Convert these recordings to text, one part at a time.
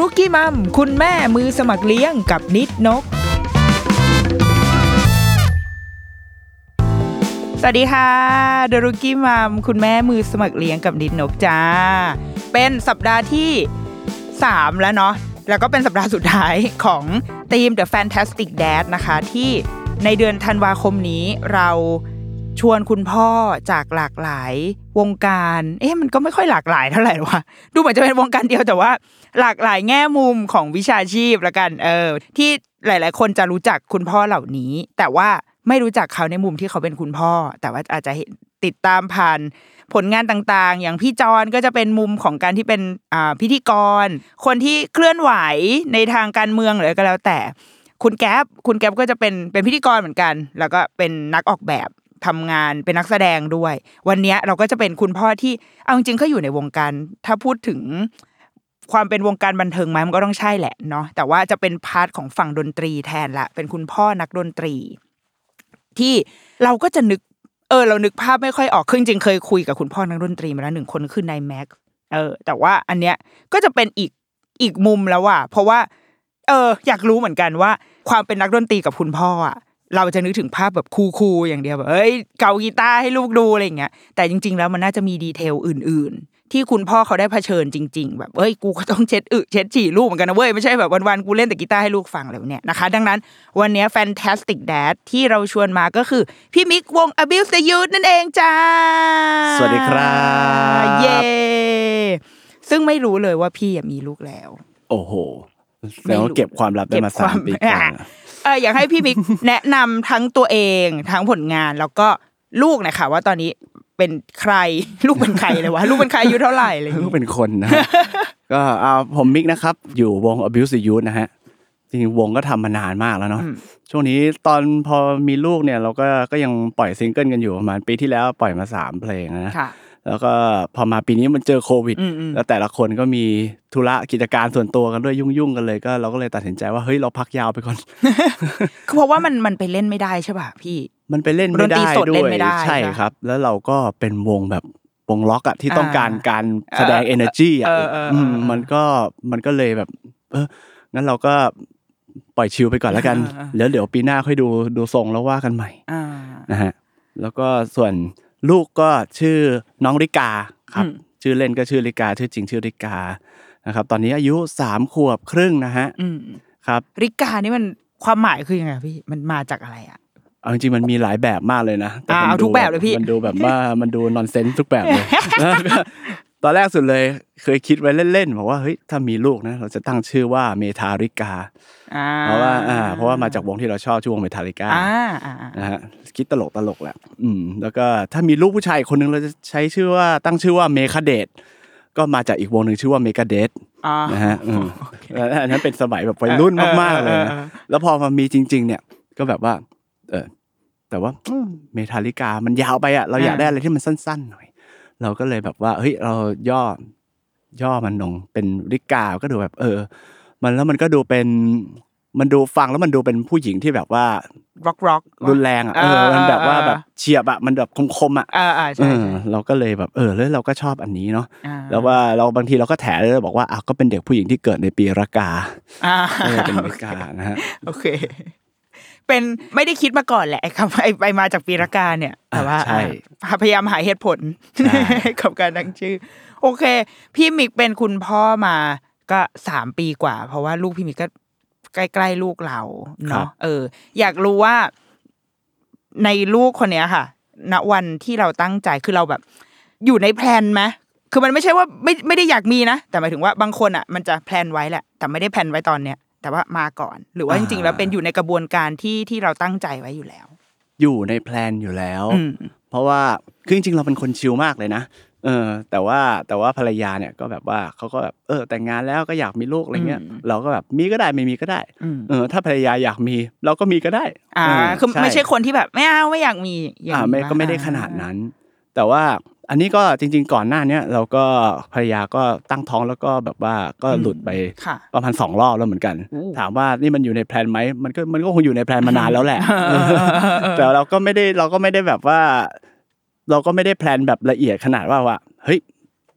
รุกี้มัม คุณแม่มือสมัครเลี้ยงกับนิดนก สวัสดีค่ะดรุกี้มัม คุณแม่มือสมัครเลี้ยงกับนิดนกจ้า เป็นสัปดาห์ที่ 3 แล้วเนาะ แล้วก็เป็นสัปดาห์สุดท้ายของทีม The Fantastic Dad นะคะ ที่ในเดือนธันวาคมนี้เรา ชวนคุณพ่อจากหลากหลายวงการ เอ๊ะมันก็ไม่ค่อยหลากหลายเท่าไหร่วะดูเหมือนจะเป็นวงการเดียวแต่ว่า หลากหลายแง่มุมของวิชาชีพละกัน เออ ที่หลาย ๆ คนจะรู้จักคุณพ่อเหล่านี้ แต่ว่าไม่รู้จักเขาในมุมที่เขาเป็นคุณพ่อ แต่ว่าอาจจะเห็นติดตามผ่านผลงานต่างๆ อย่างพี่จอนก็จะเป็นมุมของการที่เป็นพิธีกร คนที่เคลื่อนไหวในทางการเมืองหรือก็แล้วแต่ คุณแก๊ปคุณแก๊ปก็จะเป็นเป็นพิธีกรเหมือนกัน แล้วก็เป็นนักออกแบบ ทำงานเป็นนักแสดงด้วย วันนี้เราก็จะเป็นคุณพ่อที่เอาจริงๆก็อยู่ในวงการ ถ้าพูดถึงความเป็นวงการบันเทิงไหมมันก็ต้องใช่แหละเนาะแต่ว่าจะเป็น part ของฝั่งดนตรีแทนละเป็นคุณพ่อนักดนตรี ที่เราก็จะนึก เออ เรานึกภาพไม่ค่อยออกคือจริงเคยคุยกับคุณพ่อนักดนตรีมาแล้วหนึ่งคนคือนายแม็กเออ แต่ว่าอันเนี้ยก็จะเป็นอีกอีกมุมแล้วว่ะเพราะว่า เออ อยากรู้เหมือนกันว่า ความเป็นนักดนตรีกับคุณพ่ออะ เราจะนึกถึงภาพแบบคูลๆอย่างเดียวแบบเอ้ยเกากีตาร์ให้ลูกดูอะไรอย่างเงี้ยแต่จริง ๆ แล้วมันน่าจะมีดีเทลอื่น ๆ ที่คุณพ่อเขาได้เผชิญจริง ๆ แบบเอ้ยกูก็ต้องเช็ดอึเช็ดฉี่ลูกเหมือนกันนะเว้ยไม่ใช่แบบวันๆกูเล่นแต่กีตาร์ให้ลูกฟังอะไรแบบเนี้ยนะคะ ดังนั้นวันเนี้ย Fantastic Dad ที่เราชวนมาก็คือ พี่มิกวง Abuse the Youth นั่นเองจ้า สวัสดีครับเย้ซึ่งไม่รู้เลยว่าพี่อะมีลูกแล้ว โอ้โหแสดงว่าเก็บความลับได้มาเก็บคสามปีกว่า เอออยากให้พี่มิกแนะนำทั้งตัวเองทั้งผลงานแล้วก็ลูกหนะคะว่าตอนนี้เป็นใครลูกเป็นใครเลยวะลูกเป็นใครอายุเท่าไหร่อะไรอย่างก็งี้เป็นคนนะฮะก็เอาผมมิกนะครับ อยู่วง Abuse the Youth นะฮะจริงๆวงก็ทำมานานมากแล้วเนาะช่วงนี้ตอนพอมีลูกเนี่ยเราก็ก็ยังปล่อยซิงเกิลกันอยู่ประมาณปีที่แล้วปล่อยมาสามเพลงนะค่ะ แล้วก็พอมาปีนี้มันเจอโควิดอืมอืมแล้วแต่ละคนก็มีธุระกิจการส่วนตัวกันด้วยยุ่งๆกันเลยก็เราก็เลยตัดสินใจว่าเฮ้ยเราพักยาวไปก่อนคือเพราะว่ามันมันไปเล่นไม่ได้ใช่ป่ะพี่ มันไปเล่นดไม่นตรีได้สดด้เล่วนยไม่ได้ใช่ใช่ปะครับ แล้วเราก็เป็นวงแบบวงล็อกอะที่ต้องการอ่าการแสดง energy อะเออเออเออมมันก็มันก็เลยแบบ เอองั้นเราก็ปล่อยชิลไปก่อนแล้วกันอ่าแล้วเดี๋ยวปีหน้าค่อยดูดูทรงแล้วว่ากันใหม่อ่านะฮะแล้วก็ส่วน ลูกก็ชื่อน้องริกาครับอืมชื่อเล่นก็ชื่อริกา ชื่อจริงชื่อริกานะครับ ตอนนี้อายุสามขวบครึ่งนะฮะอืมครับ ริกานี่มันความหมายคือยังไงพี่มันมาจากอะไรอะเอาจริงๆมันมีหลายแบบมากเลยนะแต่อ่ามันเอาทุกดูแบบเลยพี่มันดูแบบว่ามันดูนอนเซนส์ทุกแบบเลยแล้วก็ตอนแรกสุดเลยเคยคิดไว้เล่นๆบอกว่าเฮ้ยถ้ามีลูกนะ เราจะตั้งชื่อว่าเมทาริกาอ่า เพราะว่าอ่าเพราะว่ามาจากวงที่เราชอบชื่อวงเมทาริกาอ่าอ่าอ่านะฮะคิดตลกตลกๆแหละอืมแล้วก็ถ้ามีลูกผู้ชายอีกคนนึงเราจะใช้ชื่อว่าตั้งชื่อว่าเมคาเดตก็มาจากอีกวงหนึ่งชื่อว่าเมกาเดตอ่านะฮะอืมแล้วอันนั้นเป็นสมัยแบบวัยรุ่นมากๆเลยนะเออเออเออแล้วพอมามีจริง ๆ เนี่ยก็แบบว่า เออแต่ว่าอืมเมทาลิกามันยาวไปอะเราอยากได้อะไรที่มันสั้น ๆ หน่อย เราก็เลยแบบว่าเฮ้ยเราย่อย่อมันลงเป็นริกาก็ดูแบบ เออ มันแล้วมันก็ดูเป็น มันดูฟังแล้วมันดูเป็นผู้หญิงที่แบบว่าร็อกร็อกรุนแรงอะเออมันแบบว่าแบบเฉียบอะมันแบบคมๆอะอ่าอ่าเออใช่ใช่เราก็เลยแบบเออแล้วเราก็ชอบอันนี้เนาะอ่าแล้วว่าเราบางทีเราก็แถเลยบอกว่าอะก็เป็นเด็กผู้หญิงที่เกิดในปีระกาอ่าเออเป็นริกานะฮะโอเค เป็นไม่ได้คิดมาก่อนแหละไอ้คำไอ้ไปมาจากปีระกาเนี่ยแต่ว่าอ่าใช่อะพยายามหาเหตุผลใช่กับการตั้งชื่อ โอเค พี่มิกเป็นคุณพ่อมาก็สามปีกว่า เพราะว่าลูกพี่มิกก็ ใกล้ๆลูกเราเนาะเออ อยากรู้ว่าในลูกคนเนี้ยค่ะ ณวันที่เราตั้งใจคือเราแบบ อยู่ใน plan ไหมคือมันไม่ใช่ว่าไม่ไม่ได้อยากมีนะ แต่หมายถึงว่าบางคนอะ มันจะ plan ไว้แหละ แต่ไม่ได้ plan ไว้ตอนเนี้ยแต่ว่ามาก่อน หรือว่าจริงๆแล้วเป็นอยู่ในกระบวนการที่ที่เราตั้งใจไว้อยู่แล้ว อยู่ในแพลนอยู่แล้วอืมเพราะว่าคือจริงๆเราเป็นคนชิลมากเลยนะ เออ แต่ว่าแต่ว่าภรรยาเนี่ยก็แบบว่าเขาก็แบบเออ แต่งงานแล้วก็อยากมีลูกอะไรเงี้ยอืมเราก็แบบมีก็ได้ไม่มีก็ได้อืมเออ ถ้าภรรยาอยากมี เราก็มีก็ได้ อ่าเคือไม่ใช่คนที่แบบไม่เอาไม่อยากมีอย่างอ่านี้ไม่ปะก็ไม่ได้ขนาดนั้น แต่ว่าอันนี้ก็จริง ๆ ก่อนหน้าเนี้ยเราก็ภรรยาก็ตั้งท้องแล้วก็แบบว่าก็หลุดไปค่ะประมาณสองรอบแล้วเหมือนกันโอ้ถามว่านี่มันอยู่ในแพลนไหมมันก็มันก็คงอยู่ในแพลนมานานแล้วแหละแต่เราก็ไม่ได้เราก็ไม่ได้แบบว่า เราก็ไม่ได้แพลนแบบละเอียดขนาดว่าว่าเฮ้ย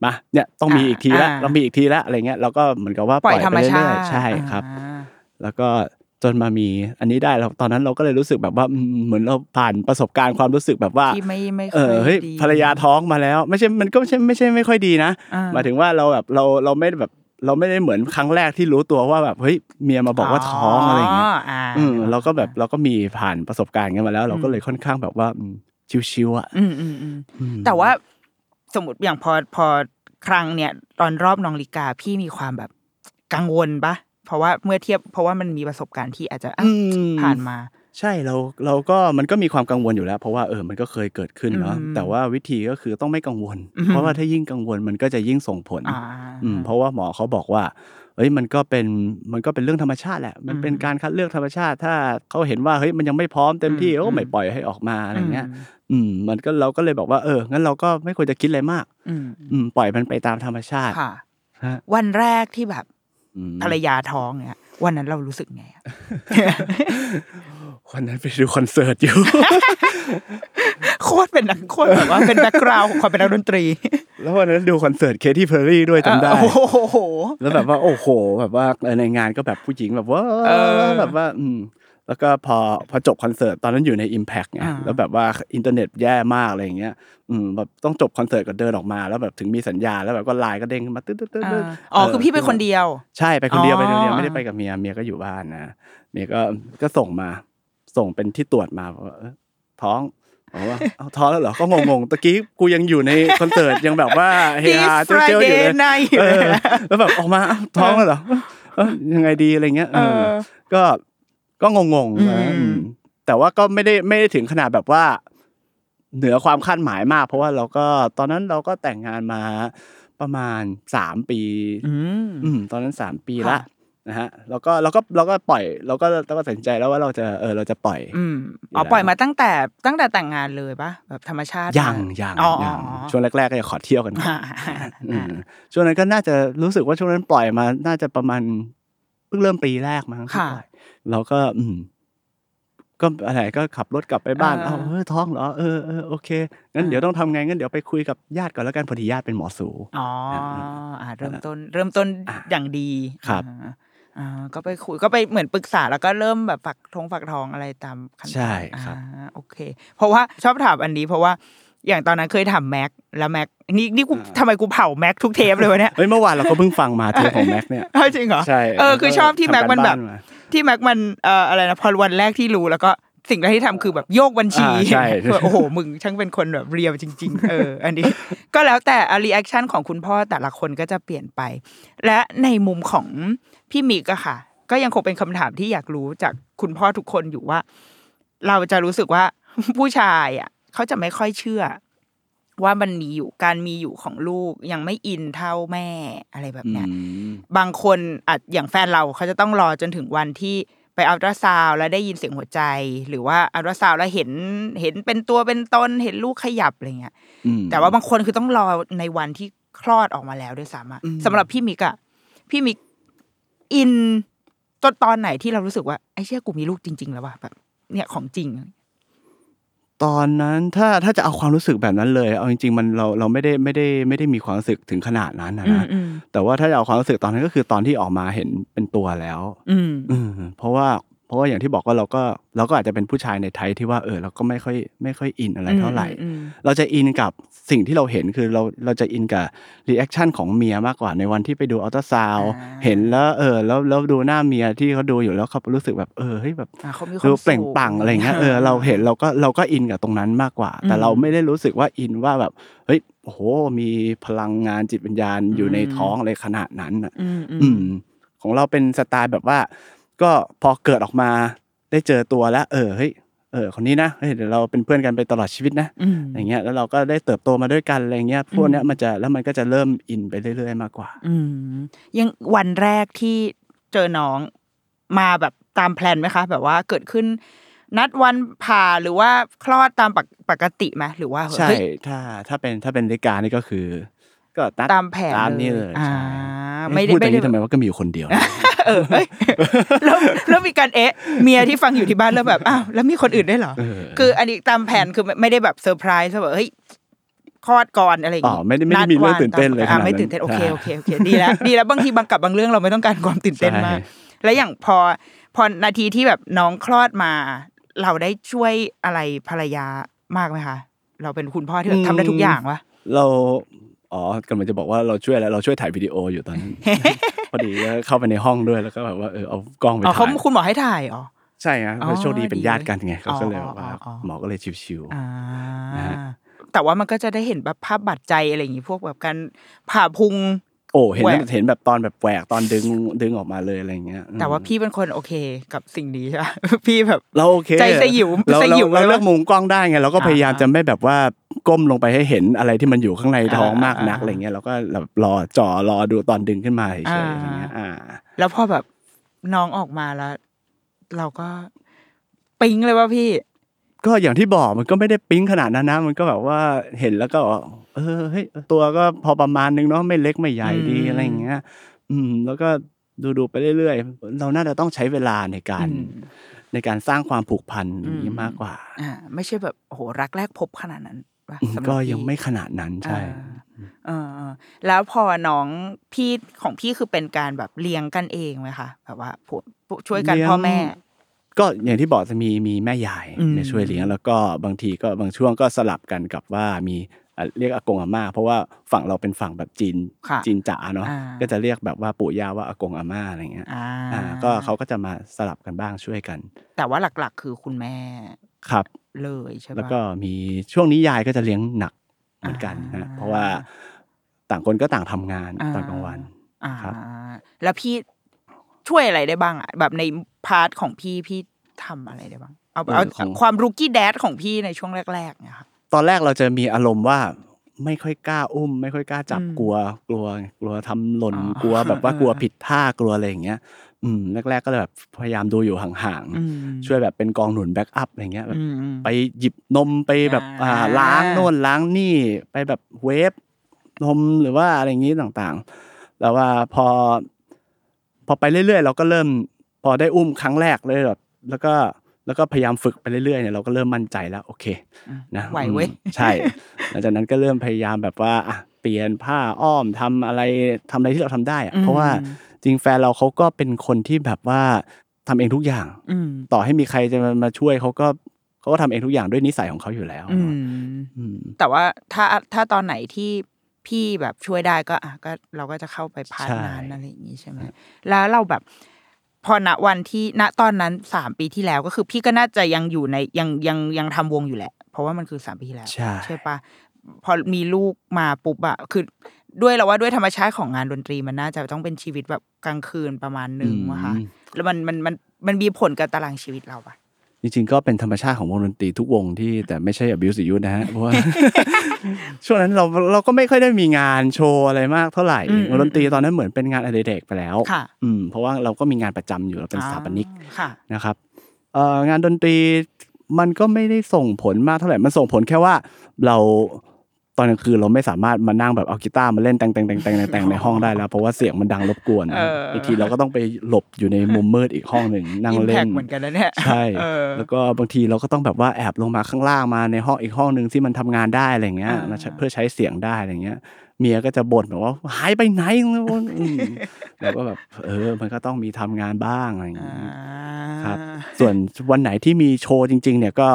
มาเนี่ยต้องมีอีกทีละอ่าเรามีอีกทีละอะไรเงี้ยเราก็เหมือนกับว่าปล่อยธรรมไปชาเรื่อยติๆใช่ครับอ่าแล้วก็จนมามีอันนี้ได้เราตอนนั้นเราก็เลยรู้สึกแบบว่าอืมเหมือนเราผ่านประสบการณ์ความรู้สึกแบบว่าที่ไม่ไม่เอค่อเฮ้ยดีภรรยาท้องมาแล้ว ไม่ใช่มันก็ไม่ใช่ไม่ใช่ไม่ค่อยดีนะอ่าหมายถึงว่าเราแบบเราเราไม่ได้แบบเราไม่ได้เหมือนครั้งแรกที่รู้ตัวว่าแบบเฮ้ยเมียมาบอกว่าท้องอะไรอย่างเงี้ยอ่าอืมเราก็แบบเราก็มีผ่านประสบการณ์กันมาแล้ว เราก็เลยค่อนข้างแบบว่าอืม ชิวๆอะอืมอืมอืมอืมแต่ว่าสมมติอย่างพอพอครั้งเนี่ย ตอนรอบน้องลิกาพี่มีความแบบกังวลปะเพราะว่าเมื่อเทียบ เพราะว่ามันมีประสบการณ์ที่อาจจะอะอืมผ่านมา ใช่เราเราก็มันก็มีความกังวลอยู่แล้ว เพราะว่าเออมันก็เคยเกิดขึ้นเนาะอืมแต่ว่าวิธีก็คือต้องไม่กังวลอืมเพราะว่าถ้ายิ่งกังวลมันก็จะยิ่งส่งผลอ่าอืมเพราะว่าหมอเขาบอกว่า เอ้ยมันก็เป็นมันก็เป็นเรื่องธรรมชาติแหละ มันเป็นอืมการคัดเลือกธรรมชาติ ถ้าเขาเห็นว่าเฮ้ยมันยังไม่พร้อมเต็มที่อืมเขาก็ไม่ปล่อยให้ออกมาอะไรเงี้ย อืม มันก็เราก็เลยบอกว่าเอองั้นเราก็ไม่ควรจะคิดอะไรมาก อืมอืมปล่อยมันไปตามธรรมชาติค่ะฮะวันแรกที่แบบอืมภรรยาท้องเนี่ยวันนั้นเรารู้สึกไงอะ วันนั้นไปดูคอนเสิร์ตอยู่ โคตรเป็นนักโคตรแบบว่าเป็นแบ็กกราวด์ของความเป็นนักดนตรี แล้ววันนั้นดูคอนเสิร์ต Katy Perry ด้วยจำได้ โอ้โห แล้วแบบว่าโอ้โห แบบว่าเออในงานก็แบบผู้หญิงแบบว่าเออแบบว่า อืมแล้วก็พอพอจบคอนเสิร์ตตอนนั้นอยู่ใน Impact ไงอ่าแล้วแบบว่าอินเทอร์เน็ตแย่มากอะไรอย่างเงี้ยอืมแบบต้องจบคอนเสิร์ตก็เดินออกมา แล้วแบบถึงมีสัญญาณแล้วแบบก็ไลน์ก็เด้งขึ้นมาตึ๊ดตึ๊ดตึ๊ดอ่าตึ๊ดอ๋อคือพี่เป็นคนเดียว ใช่ไปคนเดียวอ๋อไปคนเดียวไม่ได้ไปกับเมียเมียก็อยู่บ้านนะเมียก็ก็ส่งมา ส่งเป็นที่ตรวจมาว่าเอ้อท้องบอกว่าเอาท้องแล้วเหรอก็งงๆตะกี้กูยังอยู่ในคอนเสิร์ตยังแบบว่าเฮฮา This เจ้าเจ้าอยู่เลย Friday night เออแล้วแบบออกมาอ้าวท้องแล้วเหรอเอ้ยยังไงดีอะไรเงี้ยเออเออก็ก็งงๆนะอืมอืมแต่ว่าก็ไม่ได้ไม่ได้ถึงขนาดแบบว่า เหนือความคาดหมายมาก เพราะว่าเราก็ตอนนั้นเราก็แต่งงานมาประมาณสามปี อืมอืมตอนนั้นสามปีละค่ะ นะฮะเราก็เราก็เราก็ปล่อยเราก็เราก็ตัดสินใจแล้วว่าเราจะเออเราจะปล่อย อืมอยู่อ๋อแล้วปล่อยมาตั้งแต่ตั้งแต่แต่งงานเลยปะแบบธรรมชาติยังมายังอ๋อยังอ๋อช่วงแรก ๆ ก็จะขอเที่ยวกันก่อนอ่าอืมช่วงนั้นก็น่าจะรู้สึกว่าช่วงนั้นปล่อยมา น่าจะประมาณเพิ่งเริ่มปีแรกมั้งที่ค่ะปล่อยเราก็ อืมก็อะไรก็ขับรถกลับไปบ้านอ่าเอาเออท้องเหรอเออเออโอเคงั้นอ่าเดี๋ยวต้องทำไงงั้นเดี๋ยวไปคุยกับญาติก่อนแล้วกันพอดีญาติเป็นหมอสูอ๋ออ่าอ่าเริ่มต้น เริ่มต้นอ่าอย่างดีครับ อ่าอ่าก็ไปคุยก็ไปเหมือนปรึกษาแล้วก็เริ่มแบบฝักทงฝักทองอะไรตามขั้นตอนใช่ครับอ่าโอเค เพราะว่าชอบถามอันนี้ เพราะว่าอย่างตอนนั้นเคยถามแม็กแล้วแม็กนี่นี่กูทำไมกูเผาแม็กทุกเทปเลยวะเนี่ยเฮ้ยเมื่อวานเราก็เพิ่งฟังมาเทปของแม็กเนี่ยเออจริงเหรอใช่เออคือชอบที่แม็กมันแบบทำารบ้าาที่แม็กมันเอ่ออะไรนะพอวันแรกที่รู้แล้วก็ สิ่งแรกที่ทำคือแบบโยกบัญชีอ่าใช่แบบโอ้โหมึงช่างเป็นคนแบบเรียวจริง ๆ เออ อันนี้ ก็แล้วแต่ reaction ของคุณพ่อแต่ละคนก็จะเปลี่ยนไป และในมุมของพี่มิกอะค่ะ ก็ยังคงเป็นคำถามที่อยากรู้จากคุณพ่อทุกคนอยู่ว่า เราจะรู้สึกว่าผู้ชายอะเขาจะไม่ค่อยเชื่อ ว่ามันมีอยู่การมีอยู่ของลูกยังไม่ in เท่าแม่อะไรแบบเนี้ยอืมบางคนอาจอย่างแฟนเราเขาจะต้องรอจนถึงวันที่ ไปอัลตราซาวด์แล้วได้ยินเสียงหัวใจ หรือว่าอัลตราซาวด์แล้วเห็นเห็นเป็นตัวเป็นตนเห็นลูกขยับอะไรเงี้ยอืมแต่ว่าบางคนคือต้องรอในวันที่คลอดออกมาแล้วด้วยซ้ำอะอืมสำหรับพี่มิกอะพี่มิกอินจนตอนไหนที่เรารู้สึกว่าไอ้เชี่ยกูมีลูกจริง ๆ แล้วว่ะแบบเนี่ยของจริง ตอนนั้นถ้าถ้าจะเอาความรู้สึกแบบนั้นเลย เอาจริง ๆ มันเราเราไม่ได้ไม่ได้ไม่ได้มีความรู้สึกถึงขนาดนั้นนะอืมนะอืมแต่ว่าถ้าจะเอาความรู้สึกตอนนั้นก็คือตอนที่ออกมาเห็นเป็นตัวแล้ว อืมอืมเพราะว่าเพ ราะว่าอย่างที่บอกว่าเราก็เราก็อาจจะเป็นผู้ชายในไทยที่ว่าเออเราก็ไม่ค่อยไม่ค่อย in อะไรเท่าไหร่อืมเราจะ in กับสิ่งที่เราเห็นคือเราเราจะ in กับ reaction ของเมียมากกว่าในวันที่ไปดูอัลตราซาวด์อ่าเห็นแล้วเออแล้วแล้วดูหน้าเมียที่เขาดูอยู่แล้วเขารู้สึกแบบเออเฮ้ยแบบอ่าเขามีความดูสุขเปล่งปลั่งอะไรเงี้ยเออเราเห็นเราก็เราก็ in กับตรงนั้นมากกว่า แต่อืมเราไม่ได้รู้สึกว่า in ว่าแบบเฮ้ยโอ้โหมีพลังงานจิตวิญญาณอยู่ในอืมท้องอะไรขนาดนั้นอะอืมอือืมมของเราเป็นสไตล์แบบว่า ก็พอเกิดออกมาได้เจอตัวแล้ว เออเฮ้ยเออคนนี้นะเฮ้ยเดี๋ยวเราเป็นเพื่อนกันไปตลอดชีวิตนะอืมอย่างเงี้ยแล้วเราก็ได้เติบโตมาด้วยกันอะไรเงี้ยพวกเนี้ยมันจะแล้วมันก็จะเริ่มอินไปเรื่อย ๆ มากกว่า อืมยังวันแรกที่เจอน้องมาแบบตามแพลนไหมคะ แบบว่าเกิดขึ้น นัดวันผ่าหรือว่าคลอดตามปกปกติไหมหรือว่าใช่เฮ้ยถ้าถ้าเป็นถ้าเป็นรายการนี่ก็คือ ก็นัดตามแผนตามนี่เลยยอ่าใช่ไม่ได้พูดอย่างนี้ไม่ได้ทำไมว่าก็มีอยู่คนเดียวนะ เออเฮ้ยแล้วแล้วมีการเอ๊ะ เมียที่ฟังอยู่ที่บ้านแล้วแบบอ้าวแล้วมีคนอื่นด้วยเหรอเออคืออันนี้ตามแผนคือไม่ไม่ได้แบบเซอร์ไพรส์แบบเฮ้ยคลอดก่อนอะไรอย่างอ๋อไม่ได้ไม่ได้มีเรื่องตื่นเต้นเลยอ่าขนาดนั้นไม่ตื่นเต้นโอเคใช่โอเคโอเคดีแล้วดีแล้วบางทีบางกับบางเรื่องเราไม่ต้องการความตื่นเต้นมากใช่แล้วอย่างพอพอนาทีที่แบบน้องคลอดมา เราได้ช่วยอะไรภรรยามากไหมคะเราเป็นคุณพ่อที่แบบทำได้ทุกอย่างวะเรา อ๋อกำลังจะบอกว่าเราช่วยอะไรเราช่วยถ่ายวิดีโออยู่ตอนนั้นพอดีก็เข้าไปในห้องด้วยแล้วก็แบบว่าเออเอากล้องไปอ๋อเขาถ่ายคุณหมอให้ถ่ายอ๋อใช่ฮะอ๋อโชคดีเป็นญาติกันไงดีเขาก็เลยแบบว่าอ๋ออ๋ออ๋อหมอก็เลยชิวอ่านะฮะแต่ว่ามันก็จะได้เห็นแบบภาพบาดใจอะไรอย่างงี้พวกแบบการผ่าพุงๆ โอ้เห็นแหวกเห็นแบบตอนแบบแหวกตอนดึงดึงออกมาเลยอะไรเงี้ย แต่ว่าพี่เป็นคนโอเคกับสิ่งนี้ใช่ปะพี่แบบเราโอเคใจสยิวเราสยิวเราเลยเลือกวะมุมกล้องได้ไงเราก็พยายามอ่าจะไม่แบบว่าก้มลงไปให้เห็นอะไรที่มันอยู่ข้างในท้องอ่ามมากนักอ่าอะไรเงี้ยเราก็แบบรอจ่อรอดูตอนดึงขึ้นมาเฉยๆอ่าอะไรเงี้ยอ่า แล้วพอแบบน้องออกมาแล้ว เราก็ปิ๊งเลยว่าพี่ ก็อย่างที่บอกมันก็ไม่ได้ปิ๊งขนาดนั้นนะมันก็แบบว่าเห็นแล้วก็ เออเฮ้ยตัวก็พอประมาณนึงเนาะไม่เล็กไม่ใหญ่ดีอืมอะไรอย่างเงี้ย อืม แล้วก็ดูดูๆไปเรื่อยๆ เราน่าจะต้องใช้เวลาในการอืมในการสร้างความผูกพันอย่างนี้อืมมากกว่า อ่า ไม่ใช่แบบโอ้โหรักแรกพบขนาดนั้นปะอืมสำหรับก็ยังพี่ไม่ขนาดนั้นใช่อ่าเออๆแล้วพอน้องพี่ของพี่คือเป็นการแบบเลี้ยงกันเองไหมคะแบบว่าผู้ผู้ช่วยกันเลี้ยงพ่อแม่ ก็อย่างที่บอกจะมีมีแม่ยายอืมเนี่ยช่วยเลี้ยง แล้วก็บางทีก็บางช่วงก็สลับกันกับว่ามีอะ เรียกอากงอาม่าเพราะว่าฝั่งเราเป็นฝั่งแบบจีนค่ะจีนจ๋าเนาะอ่าก็จะเรียกแบบว่าปู่ย่าว่าอากงอาม่าอะไรเงี้ยอ่าอ่าก็เขาก็จะมาสลับกันบ้างช่วยกัน แต่ว่าหลักๆ คือคุณแม่ครับเลยใช่ปะแล้วก็มีช่วงนี้ยายก็จะเลี้ยงหนักเหมือนกันอ่านะเพราะว่าต่างคนก็ต่างทำงานอ่าตอนกลางวันอ่าครับแล้วพี่ช่วยอะไรได้บ้างอะแบบใน part ของพี่พี่ทำอะไรได้บ้าง เอาเอาเออของความ rookie dad ของพี่ในช่วงแรกๆเนี่ยค่ะ ตอนแรกเราจะมีอารมณ์ว่าไม่ค่อยกล้าอุ้ม ไม่ค่อยกล้าจับอืมกลัว กลัว กลัวทำหล่นอ๋อกลัวแบบว่าเออกลัวผิดท่ากลัวอะไรอย่างเงี้ย อืมแรกๆก็เลยแบบพยายามดูอยู่ห่างอืมๆช่วยแบบเป็นกองหนุน backup อะไรเงี้ยแบบอืมอืมไปหยิบนมไปแบบอ่าอ่าล้างโน่นล้างนี่ไปแบบ wave นมหรือว่าอะไรอย่างงี้ต่างๆ แล้วว่าพอ พอไปเรื่อยๆ เราก็เริ่ม พอได้อุ้มครั้งแรกเลยแบบแล้วก็ แล้วก็พยายามฝึกไปเรื่อยๆเนี่ยเราก็เริ่มมั่นใจแล้วโอเคนะไหวเว้ยอืมใช่หลังจากนั้นก็เริ่มพยายามแบบว่าอะเปลี่ยนผ้าอ้อมทำอะไรทำอะไรที่เราทำได้อะอืมเพราะว่าจริงแฟนเราเขาก็เป็นคนที่แบบว่าทำเองทุกอย่างอืมต่อให้มีใครจะมามาช่วยเขาก็เขาก็ทำเองทุกอย่างด้วยนิสัยของเขาอยู่แล้วอืมอืมแต่ว่าถ้าถ้าตอนไหนที่พี่แบบช่วยได้ก็อะก็เราก็จะเข้าไปพาร์ทใช่นั้นอะไรอย่างนี้ใช่ไหมแล้วเราแบบ พอณวันที่ณตอนนั้นสามปีที่แล้วก็คือ พี่ก็น่าจะยังอยู่ในยังยังยังทำวงอยู่แหละ เพราะว่ามันคือสามปีที่แล้วใช่ใช่ปะพอมีลูกมาปุ๊บอะคือด้วยเราว่าด้วยธรรมชาติของงานดนตรีมันน่าจะต้องเป็นชีวิตแบบกลางคืนประมาณหนึ่งวะคะแล้วมันมันมันมันมีผลกับตารางชีวิตเราปะ จริงๆก็เป็นธรรมชาติของวงดนตรีทุกวงที่แต่ไม่ใช่ abuse youth นะฮะเพราะว่าช่วงนั้นเราเราก็ไม่ค่อยได้มีงานโชว์อะไรมากเท่าไหร่อืมวงดนตรีตอนนั้นเหมือนเป็นงานอดิเรกไปแล้วค่ะอืมเพราะว่าเราก็มีงานประจำอยู่เราเป็นสถาปนิกอ่าค่ะนะครับเอ่องานดนตรีมันก็ไม่ได้ส่งผลมากเท่าไหร่มันส่งผลแค่ว่าเรา ตอนกลางคืนเราไม่สามารถมานั่งแบบเอากีตาร์มาเล่นแต่งแต่งแต่งแต่งแต่งในห้องได้แล้ว เพราะว่าเสียงมันดังรบกวนเอออีกทีเราก็ต้องไปหลบอยู่ในมุมมืดอีกห้องหนึ่งนั่งอิมเล่แพนเหมือนกันนะเนี่ยใช่เออแล้วก็บางทีเราก็ต้องแบบว่าแอบลงมาข้างล่างมาในห้องอีกห้องหนึ่งที่มันทำงานได้อะไรเงี้ยอ่ามาใช้เพื่อใช้เสียงได้อะไรเงี้ยเมียก็จะบ่นแบบว่าหายไปไหนอืมแล้วก็แบบเออ มันก็ต้องมีทำงานบ้างอะไรอย่างอ่าเงี้ยครับ ส่วนวันไหนที่มีโชว์จริง ๆ เนี่ยก็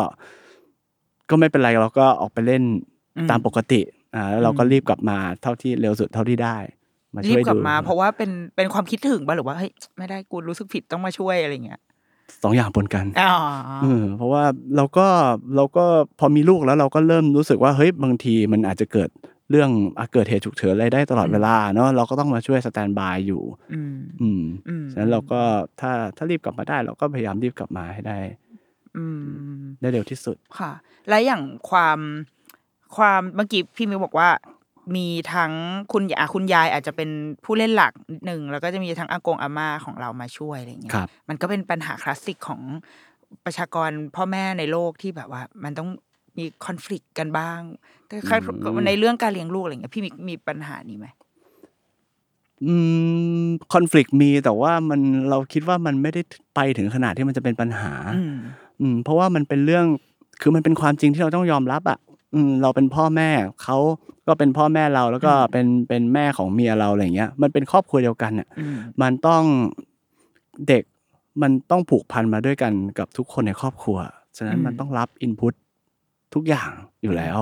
ก็ไม่เป็นไรเราก็ออกไปเล่นอืม ตามปกติอ่าแล้วเราก็อืมรีบกลับมาเท่าที่เร็วสุดเท่าที่ได้ มารีช่บวยกลัดูบมา เพราะว่าเป็นเป็นความคิดถึงป่ะหรือว่าเฮ้ยไม่ได้กูรู้สึกผิดต้องมาช่วยอะไรเงี้ยสองอย่างปนกันอ๋อเออเพราะว่าเราก็เราก็พอมีลูกแล้วเราก็เริ่มรู้สึกว่าเฮ้ยบางทีมันอาจจะเกิดเรื่องอะเกิดเหตุฉุกเฉินอะไรได้ตลอดเวลาเนาะเราก็ต้องมาช่วยสแตนบายอยู่ อืม อืมอืม ฉะนั้นเราก็ถ้าถ้ารีบกลับมาได้ เราก็พยายามรีบกลับมาให้ได้ อืม ได้เร็วที่สุด ค่ะ และอย่างความ ความเมื่อกี้พี่มิวบอกว่า มีทั้งคุณยาคุณยายอาจจะเป็นผู้เล่นหลักนิดหนึ่งแล้วก็จะมีทั้งอากงอาม่าของเรามาช่วยอะไรอย่างเงี้ยครับมันก็เป็นปัญหาคลาสสิกของประชากรพ่อแม่ในโลกที่แบบว่า มันต้องมีคอน FLICT กันบ้างแต่ค่ะอืมในเรื่องการเลี้ยงลูกอะไรอย่างเงี้ยพี่มิกมีปัญหานี้ไหมอืมคอน FLICT มีแต่ว่ามันเราคิดว่ามันไม่ได้ไปถึงขนาดที่มันจะเป็นปัญหา อืมอืมเพราะว่ามันเป็นเรื่องคือมันเป็นความจริงที่เราต้องยอมรับอะ อืมเราเป็นพ่อแม่เขาก็เป็นพ่อแม่เราแล้วก็เป็นเป็นแม่ของเมียเราอะไรอย่างเงี้ย มันเป็นครอบครัวเดียวกันอะอืมมันต้องเด็กมันต้องผูกพันมาด้วยกันกับทุกคนในครอบครัว ฉะนั้นอืมมันต้องรับอินพุตทุกอย่างอยู่แล้ว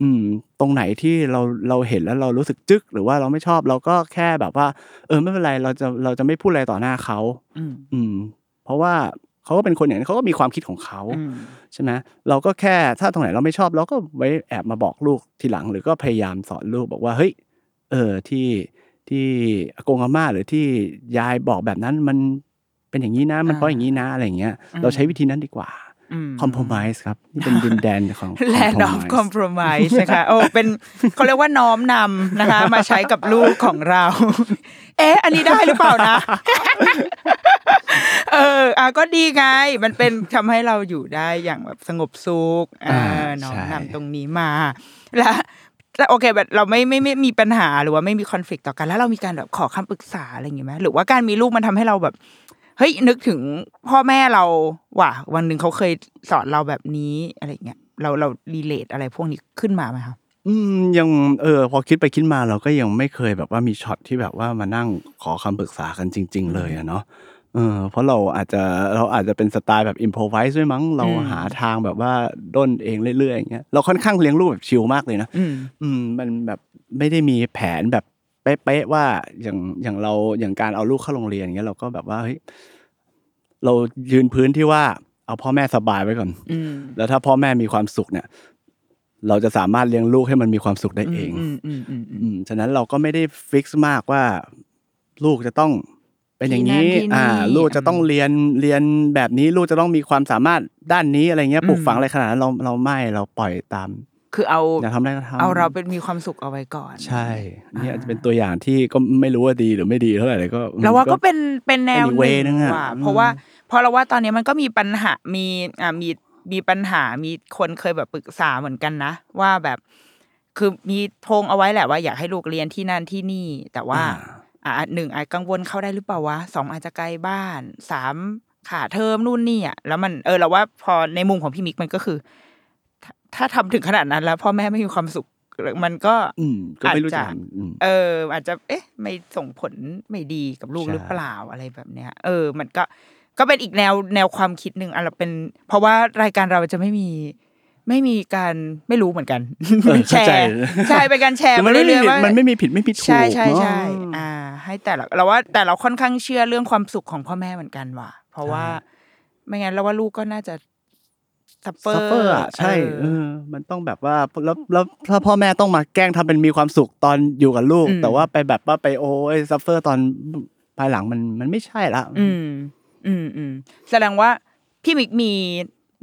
อืม ตรงไหนที่เราเราเห็นแล้วเรารู้สึกจึกหรือว่าเราไม่ชอบเราก็แค่แบบว่า เออไม่เป็นไรเราจะเราจะไม่พูดอะไรต่อหน้าเขาอืมอืมเพราะว่า เขาก็เป็นคนอย่างนั้นเขาก็มีความคิดของเขาอืมใช่ไหมเราก็แค่ถ้าตรงไหนเราไม่ชอบเราก็ไว้แอบมาบอกลูกทีหลัง หรือก็พยายามสอนลูกบอกว่าเฮ้ยเออที่ที่อากงอาม่าหรือที่ยายบอกแบบนั้นมันเป็นอย่างนี้นะมันเพราะอย่างนี้นะอะไรอย่างเงี้ยอืมเราใช้วิธีนั้นดีกว่าอืม คอม p r o m i s e ครับนี่เป็นดินแดนของ Land of Compromise นะคะโอ้เป็นเขาเรียกว่าน้อมนำนะคะ มาใช้กับลูกของเรา เอ๊ะ อันนี้ได้หรือเปล่านะ เอออะก็ดีไง มันเป็นทำให้เราอยู่ได้อย่างแบบสงบสุขเอออ่าน้อมใช่นำตรงนี้มา แล้วแล้วโอเคแบบเราไม่ไม่ไม่มีปัญหาหรือว่าไม่มีคอน FLICT ต่อกันแล้วเรามีการแบบขอคำปรึกษาอะไรอย่างงี้ไหมหรือว่าการมีลูกมันทำให้เราแบบ เฮ้ยนึกถึงพ่อแม่เราว่ะวันหนึ่งเขาเคยสอนเราแบบนี้อะไรเงี้ยเราเรารีเลทอะไรพวกนี้ขึ้นมาไหมครับอืมยังเออพอคิดไปคิดมาเราก็ยังไม่เคยแบบว่ามีช็อตที่แบบว่ามานั่งขอคำปรึกษากันจริง ๆ เลยอะเนาะเออเพราะเราอาจจะเราอาจจะเป็นสไตล์แบบอิมพ o ไวส์ด้วยมั้งเราอืมหาทางแบบว่าด้นเองเรื่อยๆอย่างเงี้ยเราค่อนข้างเลี้ยงลูกแบบชิลมากเลยนะอืมอืมมันแบบไม่ได้มีแผนแบบ เป๊ะๆว่าอย่างอย่างเราอย่างการเอาลูกเข้าโรงเรียนอย่างเงี้ยเราก็แบบว่าเฮ้ยเรายืนพื้นที่ว่า เอาพ่อแม่สบายไว้ก่อนอืมแล้วถ้าพ่อแม่มีความสุขเนี่ย เราจะสามารถเลี้ยงลูกให้มันมีความสุขได้เองอืมอืมอืมอืมอืมฉะนั้นเราก็ไม่ได้ฟิกซ์มากว่า ลูกจะต้องเป็นอย่างนี้ที่นั่นที่นี่อ่า ลูกจะต้องเรียนเรียนแบบนี้ ลูกจะต้องมีความสามารถด้านนี้อะไรเงี้ยอืมปลูกฝังอะไรขนาดนั้นเราเราไม่เราปล่อยตาม คือเอาอยากทำได้ก็ทำเอาเราเป็นมีความสุขเอาไว้ก่อน ใช่ เนี่ยจะเป็นตัวอย่างที่ก็ไม่รู้ว่าดีหรือไม่ดีเท่าไหร่เลยก็แล้วว่าก็เป็นเป็นแนวเป็นอีก way นึงอะว่ะอืมเพราะว่าเพราะเราว่าตอนนี้มันก็มีปัญหามีอ่ามีมีปัญหามีคนเคยแบบปรึกษาเหมือนกันนะ ว่าแบบ คือมีธงเอาไว้แหละว่า อยากให้ลูกเรียนที่นั่นที่นี่ แต่ว่า อ่าหนึ่งอาจกังวลเข้าได้หรือเปล่าวะสองอาจจะไกลบ้านสามขาเทอมนู่นนี่อะแล้วมันเออเราว่าพอในมุมของพี่มิกมันก็คือ ถ้าถ้าทำถึงขนาดนั้นแล้วพ่อแม่ไม่มีความสุขมันก็อืมก็ไม่รู้อาจจะจะทำอืมเออ อาจจะ เอ๊ะ ไม่ส่งผลไม่ดีกับลูกใช่หรือเปล่าอะไรแบบเนี้ย เออ มันก็ก็เป็นอีกแนวแนวความคิดหนึ่งอะเราเป็น เพราะว่ารายการเราจะไม่มีไม่มีการไม่รู้เหมือนกันเออแชเข้าใจร์ใช่เป็นการแชร์คือมามันไม่มีเรื่อยๆว่ามันไม่มีผิดไม่มีถูกใช่ใช่เนอะใช่อ่า ให้แต่ละเราว่าแต่เราค่อนข้างเชื่อเรื่องความสุขของพ่อแม่เหมือนกันว่ะ เพราะว่าไม่งั้นเราว่าลูกก็น่าจะ ซัฟเฟอซัฟร์เฟอร์อะใช่เออมันต้องแบบว่าแล้วแล้วถ้าพ่อแม่ต้องมาแกล้งทำเป็นมีความสุขตอนอยู่กับลูก แต่ว่าไปแบบว่าไปโอ้ยซัฟเฟอร์ตอนภายหลังมันมันไม่ใช่ละอืม อืมอืมแสดงว่าพี่มิกมี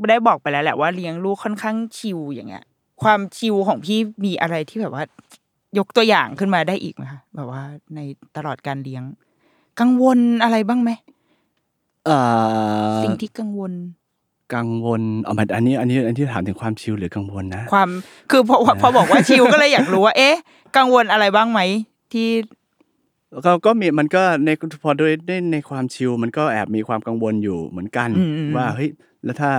ได้บอกไปแล้วแหละว่าเลี้ยงลูกค่อนข้างชิวอย่างเงี้ย ความชิวของพี่มีอะไรที่แบบว่า ยกตัวอย่างขึ้นมาได้อีกไหมคะแบบว่าในตลอดการเลี้ยง กังวลอะไรบ้างไหมเอ่อสิ่งที่กังวล กังวลเอามาอันนี้อันนี้อันที่ถามถึงความชิลหรือกังวลนะ ความคือพอพอบอกว่าชิลก็เลยอยากรู้ว่า เอ๊ะ กังวลอะไรบ้างไหมที่ก็ก็มีมันก็ในพอด้วยในในความ chill มันก็แอบมีความกังวลอยู่เหมือนกันอืมอืมว่าเฮ้ยแล้วถ้า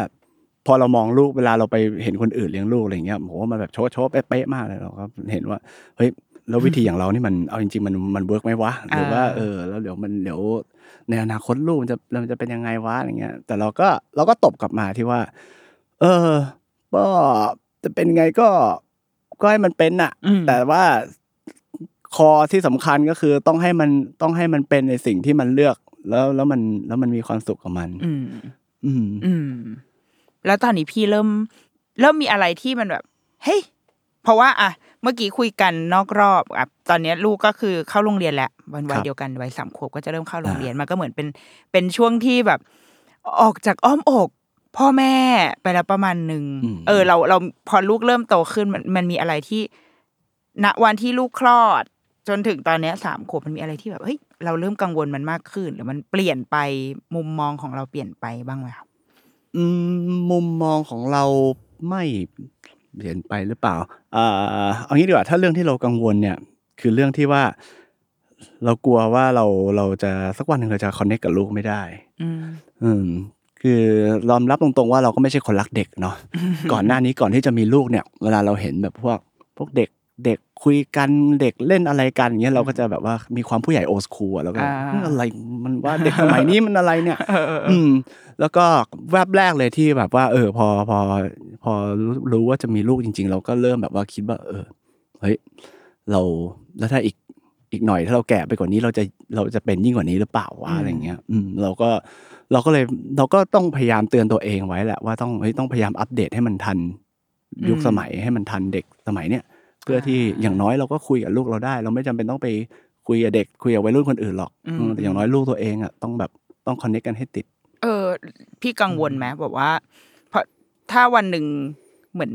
พอเรามองลูกเวลาเราไปเห็นคนอื่นเลี้ยงลูกอะไรเงี้ยผมว่ามันแบบ show show เป๊ะๆมากเลยเราก็เห็นว่าเฮ้ย แล้ววิธีอย่างเรานี่มันเอาจริงๆมันมัน work ไหมวะหรือว่าอ่าเออแล้วเดี๋ยวมันเดี๋ยวในอนาคตลูกมันจะมันจะเป็นยังไงวะอะไรเงี้ย แต่เราก็เราก็ตบกลับมาที่ว่า เออก็จะเป็นไงก็ก็ให้มันเป็นน่ะอืมแต่ว่าคอที่สำคัญก็คือต้องให้มันต้องให้มันเป็นในสิ่งที่มันเลือก แล้วแล้วมันแล้วมันมีความสุขกับมัน อืม อืมอืมแล้วตอนนี้พี่เริ่ม เริ่มมีอะไรที่มันแบบ เฮ้ยเพราะว่าอะ เมื่อกี้คุยกันนอกรอบอะตอนเนี้ยลูกก็คือเข้าโรงเรียนแล้ววันวัยครับเดียวกันวัยสามขวบก็จะเริ่มเข้าโรงเรียนมันก็เหมือนเป็นเป็นช่วงที่แบบ ออกจากอ้อมอกพ่อแม่ไปแล้วประมาณหนึ่งอืมเออ เราเราพอลูกเริ่มโตขึ้นมันมันมีอะไรที่ณวันที่ลูกคลอด จนถึงตอนเนี้ยสามขวบมันมีอะไรที่แบบเฮ้ยเราเริ่มกังวลมันมากขึ้น หรือมันเปลี่ยนไปมุมมองของเราเปลี่ยนไปบ้างไหมครับอืมมุมมองของเราไม่ เปลี่ยนไปหรือเปล่าอ่าเอางี้ดีกว่าถ้าเรื่องที่เรากังวลเนี่ยคือเรื่องที่ว่าเรากลัวว่าเราเราจะสักวันหนึ่งเราจะคอนเนคกับลูกไม่ได้ อืมอืมคือยอมรับตรงๆว่าเราก็ไม่ใช่คนรักเด็กเนาะก่อนหน้านี้ก่อนที่จะมีลูกเนี่ย เวลาเราเห็นแบบพวกพวกเด็ก เด็กคุยกันเด็กเล่นอะไรกันอย่างเงี้ยเราก็จะแบบว่ามีความผู้ใหญ่โอสคูลแล้วก็อ่าเฮ้ยอะไรมันว่าเด็กสมัยนี้มันอะไรเนี่ยเออเออเออือมแล้วก็แวบแรกเลยที่แบบว่า เออ พอพอพอรู้รู้ว่าจะมีลูกจริง ๆ เราก็เริ่มแบบว่าคิดว่า เออเฮ้ยเราแล้วถ้าอีกอีกหน่อยถ้าเราแก่ไปกว่านี้เราจะเราจะเป็นยิ่งกว่านี้หรือเปล่าวะอะไรเงี้ย อืมเราก็เราก็เลยเราก็ต้องพยายามเตือนตัวเองไว้แหละว่าต้องเฮ้ยต้องพยายามอัปเดตให้มันทันยุคอืมสมัยให้มันทันเด็กสมัยเนี้ยเพื่อที่อย่างน้อยเราก็คุยกับลูกเราได้ เราไม่จำเป็นต้องไปคุยกับเด็กคุยกับวัยรุ่นคนอื่นหรอกอืมอืมแต่อย่างน้อยลูกตัวเองอะต้องแบบต้องคอนเนคกันให้ติด เออ พี่กังวลไหมแบบว่าเพราะถ้าวันหนึ่งเหมือน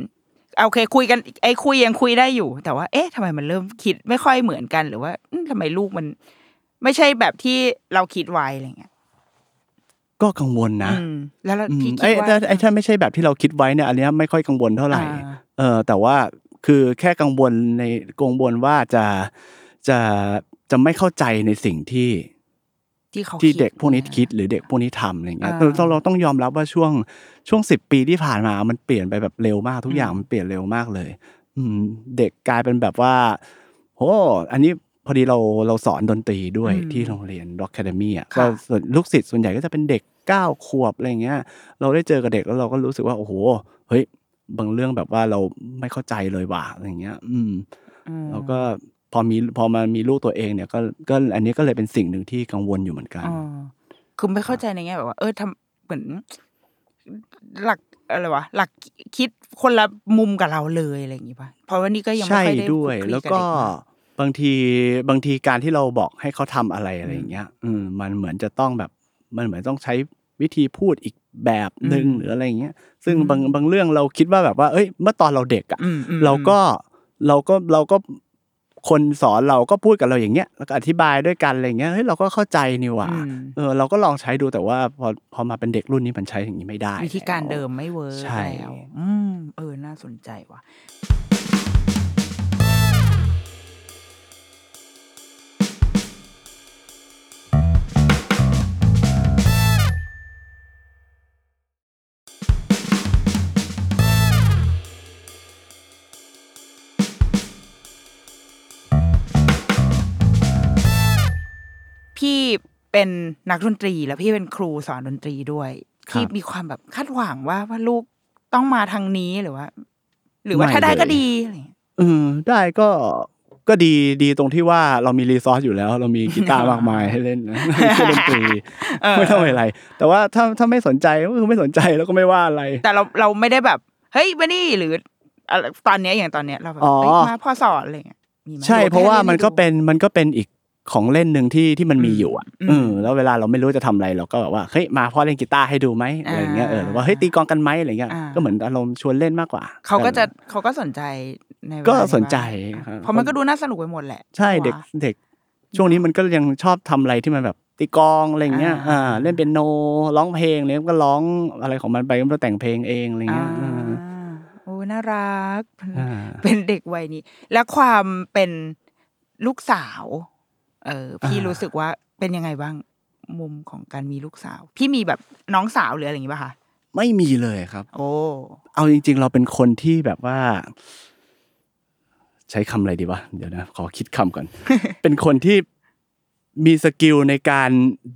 โอเคคุยกันไอ้คุยยังคุยได้อยู่ แต่ว่า เอ๊ะทำไมมันเริ่มคิดไม่ค่อยเหมือนกันหรือว่าอืมทำไมลูกมัน ไม่ใช่แบบที่เราคิดไว้อะไรเงี้ยก็กังวลนะอืมแล้วเราอืมพี่คิไอ้ดว่าถ้าไอ้ถ้าไม่ใช่แบบที่เราคิดไว้เนี่ยอันเนี้ยไม่ค่อยกังวลเท่าไหร่อ่าเออแต่ว่า คือแค่กังวลในกังวลว่าจะจะจะไม่เข้าใจในสิ่งที่ที่เขาที่ดเด็กพวกนี้เนี่ยคิดหรือเด็กพวกนี้ทำอะไรเงี้ยอ่าเราเราเราต้องยอมรับว่าช่วงช่วงสิบปีที่ผ่านมา มันเปลี่ยนไปแบบเร็วมากทุกอย่างอืมมันเปลี่ยนเร็วมากเลย อืม เด็กกลายเป็นแบบว่าโอ้อันนี้พอดีเราเราสอนดนตรีด้วยอืมที่โรงเรียน Rock Academy อะค่ะก็ส่วนลูกศิษย์ส่วนใหญ่ก็จะเป็นเด็กเก้าขวบอะไรเงี้ย เราได้เจอกับเด็กแล้วเราก็รู้สึกว่าโอ้โหเฮ้ย บางเรื่องแบบว่าเราไม่เข้าใจเลยว่ะอะไรเงี้ย อืม อืม แล้วก็พอมีพอมามีลูกตัวเองเนี่ยก็ก็อันนี้ก็เลยเป็นสิ่งหนึ่งที่กังวลอยู่เหมือนกัน อ๋อคือไม่เข้าใจในแง่แบบว่า เออทำเหมือน หลักอะไรวะหลักคิดคนละมุมกับเราเลยอะไรอย่างงี้ป่ะเพราะว่านี่ก็ยังไม่ใช่ค่อยได้ด้วย คลุกคแล้วบก็เด็มาบางทีบางทีการที่เราบอกให้เขาทำอะไรอะไรอย่างเงี้ยอืมมันเหมือนจะต้องแบบมันเหมือนต้องใช้ วิธีพูดอีกแบบหนึ่งอืมหรืออะไรอย่างเงี้ย ซึ่งอืมบางบางเรื่องเราคิดว่าแบบว่า เอ้ย เมื่อตอนเราเด็กอะอืมอืมเราก็เราก็เราก็คนสอนเราก็พูดกับเราอย่างเงี้ยแล้วก็อธิบายด้วยกันอะไรอย่างเงี้ยเฮ้ยเราก็เข้าใจนี่หว่าอืมเออเราก็ลองใช้ดูแต่ว่าพอพอมาเป็นเด็กรุ่นนี้มันใช้อย่างนี้ไม่ได้วิธีการแล้วเดิมไม่เวิร์กใช่แล้วอืมเออน่าสนใจว่ะ พี่เป็นนักดนตรี แล้วพี่เป็นครูสอนดนตรีด้วยครับพี่มีความแบบคาดหวังว่าว่าลูกต้องมาทางนี้หรือว่า หรือว่าไม่ถ้าได้เลยก็ดีอะไรอย่างเงี้ยเออได้ก็ก็ดีดีตรงที่ว่าเรามีรีซอสอยู่แล้ว เรามีกีตาร์มากมายให้เล่นนะไม่ใช่ดนตรีเออไม่ต้องอะไร แต่ว่าถ้าถ้าไม่สนใจก็คือไม่สนใจแล้วก็ไม่ว่าอะไร แต่เราเราไม่ได้แบบเฮ้ยมานี่หรืออะไรตอนเนี้ยอย่างตอนเนี้ยเราแบบอ๋อเฮ้ยมาพ่อสอนอะไรอย่างเงี้ยมีไหมใช่หอเพราะว่ามันก็แค่เป็นมันก็เป็นอีก ของเล่นหนึ่งที่ที่มันมีอยู่อะอืมเออแล้วเวลาเราไม่รู้จะทำอะไรเราก็แบบว่าเฮ้ยมาพ่อเล่นกีตาร์ให้ดูไหมอะไรอย่างเงี้ยเออหรือว่าเฮ้ยตีกลองกันไหมอะไรเงี้ยอ่าก็เหมือนอารมณ์ชวนเล่นมากกว่าเขาก็จะออเขาก็สนใจในเวลาก็สนใจบ้างครับเพราะมันก็ดูน่าสนุกไปหมดแหละ ใช่เด็กวะเด็ก ช่วงนี้มันก็ยังชอบทำอะไรที่มันแบบตีกลองอะไรเงี้ยอ่าอ่าเล่นเปียโนร้องเพลงอะไรเงี้ยก็ร้องอะไรของมันไปก็แต่งเพลงเองอะไรเงี้ยอ่าเออโอ้น่ารักอ่าเป็นเด็กวัยนี้ และความเป็นลูกสาว เออพี่อ่ารู้รู้สึกว่าเป็นยังไงบ้างมุมของการมีลูกสาว พี่มีแบบน้องสาวหรืออะไรอย่างงี้ป่ะคะไม่มีเลยครับ โอ้เอาจริง ๆ เราเป็นคนที่แบบว่า ใช้คำอะไรดีวะเดี๋ยวนะขอคิดคำก่อน เป็นคนที่มีสกิลในการ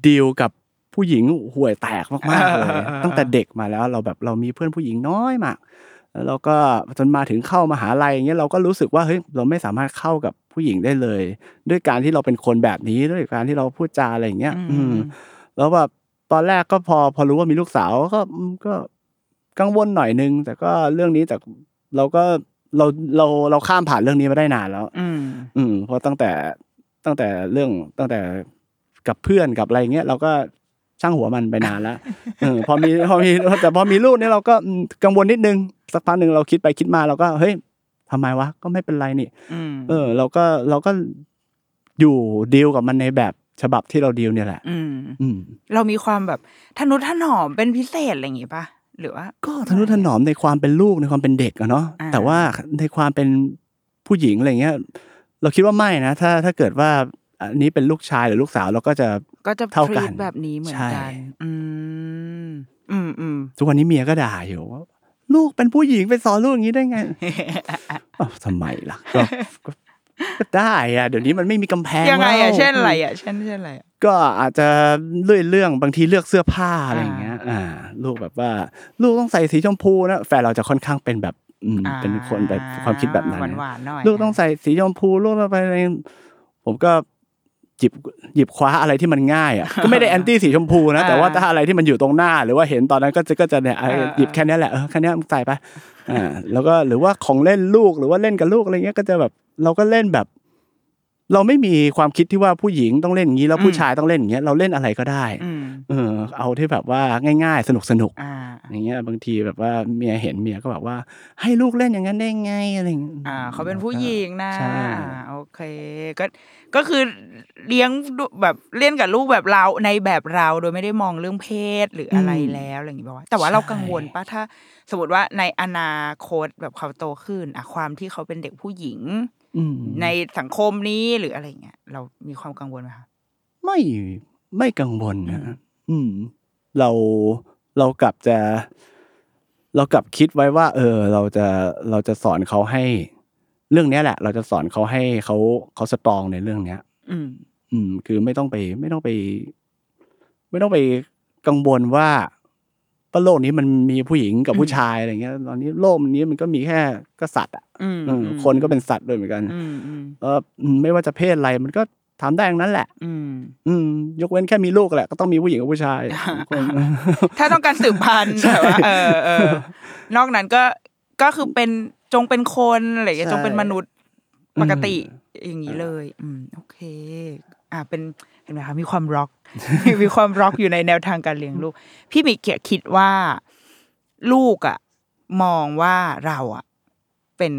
ดีลกับผู้หญิงห่วยแตกมากๆเลยตั้งแต่เด็กมาแล้ว เราแบบเรามีเพื่อนผู้หญิงน้อยมากแล้วเราก็จนมาถึงเข้ามหาลัยอย่างเงี้ยเราก็รู้สึกว่าเฮ้ยเราไม่สามารถเข้ากับ ผู้หญิงได้เลย ด้วยการที่เราเป็นคนแบบนี้ด้วยการที่เราพูดจาอะไรอย่างเงี้ยอืมแล้วแบบตอนแรกก็พอพอรู้ว่ามีลูกสาวก็อืมก็กังวลหน่อยนึง แต่ก็เรื่องนี้แต่เราก็เราเราเราข้ามผ่านเรื่องนี้มาได้นานแล้ว อืม อืมเพราะตั้งแต่ตั้งแต่เรื่องตั้งแต่กับเพื่อนกับอะไรเงี้ยเราก็ช่างหัวมันไปนานแล้วเออพอมีพอมีแต่พอมีลูกเนี่ยเราก็อืมกังวลนิดนึงสักพักหนึ่งเราคิดไปคิดมาเราก็เฮ้ย ทำไมวะก็ไม่เป็นไรนี่อืมเออ เราก็เราก็อยู่ดีลกับมันในแบบฉบับที่เราดีลเนี่ยแหละ อืมอืมเรามีความแบบทนุถนอมเป็นพิเศษอะไรอย่างงี้ป่ะหรือว่า ก็ทนุถนอมในความเป็นลูกในความเป็นเด็กอะเนาะอ่าแต่ว่าในความเป็นผู้หญิงอะไรเงี้ย เราคิดว่าไม่นะถ้าถ้าเกิดว่าอันนี้เป็นลูกชายหรือลูกสาวเราก็จะก็จะเท่ากัน treat แบบนี้เหมือนใช่กันอืมอืมอืมทุกวันนี้เมียก็ด่าอยู่ว่า ลูกเป็นผู้หญิงไปสอนลูกอย่างนี้ได้ไงอ้าวทำไมล่ะก็ก็ก็ได้อะเดี๋ยวนี้มันไม่มีกำแพงยังไงแล้อะวเช่นอะไรอะเช่นเช่นอะไรอะก็อาจจะเลื่อยเรื่องบางทีเลือกเสื้อผ้าอะไรอย่างเงี้ย อ่า ลูกแบบว่า ลูกต้องใส่สีชมพูนะแฟนเราจะค่อนข้างเป็นแบบอืมเป็นคนแบบความคิดแบบนั้นหวานนะหวานๆหน่อยลูกต้องใส่สีชมพูลูกต้องไปอะไรผมก็ หยิบหยิบคว้าอะไรที่มันง่ายอะก็ไม่ได้แอนตี้สีชมพูนะแต่ว่าถ้าอะไรที่มันอยู่ตรงหน้า หรือว่าเห็นตอนนั้นก็จะก็จะเนี่ยเอ้ยหยิบแค่เนี้ยแหละเออแค่เนี้ยมึงใส่ไปอ่าแล้วก็หรือว่าของเล่นลูกหรือว่าเล่นกับลูกอะไรเงี้ยก็จะแบบเราก็เล่นแบบ เราไม่มีความคิดที่ว่าผู้หญิงต้องเล่นอย่างนี้แล้วผู้ชายต้องเล่นอย่างเงี้ยเราเล่นอะไรก็ได้อืมเออ เอาที่แบบว่าง่ายๆ สนุกสนุกๆอ่าอย่างเงี้ยบางทีแบบว่าเมียเห็นเมียก็แบบว่า ให้ลูกเล่นอย่างนั้นได้ไงอะไรอย่างเงี้ยอ่าเขาเป็นผู้หญิงนะใช่อ่าโอเคก็ก็คือเลี้ยงดูแบบเล่นกับลูกแบบเราในแบบเราโดยไม่ได้มองเรื่องเพศหรืออะไรแล้วอะไรอย่างงี้ป่าวะแต่ว่าเรากังวลปะถ้า สมมติว่าในอนาคตแบบเขาโตขึ้นอะความที่เขาเป็นเด็กผู้หญิงอืมในสังคมนี้หรืออะไรเงี้ยเรามีความกังวลไหมคะไม่ไม่กังวลนะ อืม เราเรากลับจะ เรากลับคิดไว้ว่า เออ เราจะเราจะสอนเขาให้ เรื่องเนี้ยแหละ เราจะสอนเขาให้เขาเขาสตรองในเรื่องเนี้ย อืม อืม คือไม่ต้องไป ไม่ต้องไป ไม่ต้องไปกังวลว่าว่าโลกนี้มันมีผู้หญิงกับผู้ชายอะไรเงี้ย ตอนนี้โลกนี้มันก็มีแค่กษัตริย์อะอืมเออคนก็เป็นสัตว์ด้วยเหมือนกันอืมอืมเอออืมไม่ว่าจะเพศอะไรมันก็ ทำได้ทั้งนั้นแหละ อืม อืม ยกเว้นแค่มีลูกแหละ ก็ต้องมีผู้หญิงกับผู้ชายคนถ้าต้องการสืบพันธุ์แบบว่าเออเออนอกนั้นก็ก็คือเป็นจงเป็นคนอะไรอย่างเงี้ยใช่จงเป็นมนุษย์ปกติอย่างนี้เลย อืม โอเค อ่าเป็นเห็นไหมคะมีความร็อก มีความร็อกอยู่ในแนวทางการเลี้ยงลูก พี่มิกเกียคิดว่า ลูกอะ มองว่าเราอะ เป็น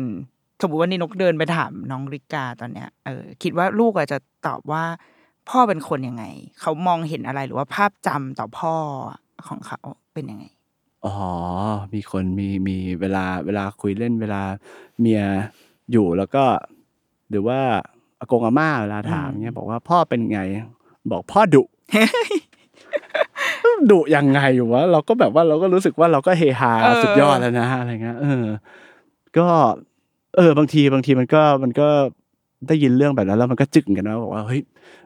สมมติว่านี่นกเดินไปถามน้องริกาตอนเนี้ยเออคิดว่าลูกอาจจะตอบว่า พ่อเป็นคนยังไง เขามองเห็นอะไรหรือว่าภาพจำต่อพ่อของเขาเป็นยังไงอ๋อ มีคนมีมีเวลาเวลาคุยเล่นเวลาเมียอยู่แล้วก็ หรือว่าอากงอาม่าเวลาถามเงี้ยบอกว่าพ่อเป็นไง บอกพ่อดุดุยังไงอยู่วะเราก็แบบว่าเราก็รู้สึกว่าเราก็เฮฮาเออสุดยอดแล้วนะอะไรเงี้ยเออ ก็ เออบางทีบางทีมันก็มันก็ได้ยินเรื่องแบบนั้นแล้วมันก็จึกเหมือนกันนะบอกว่าเฮ้ย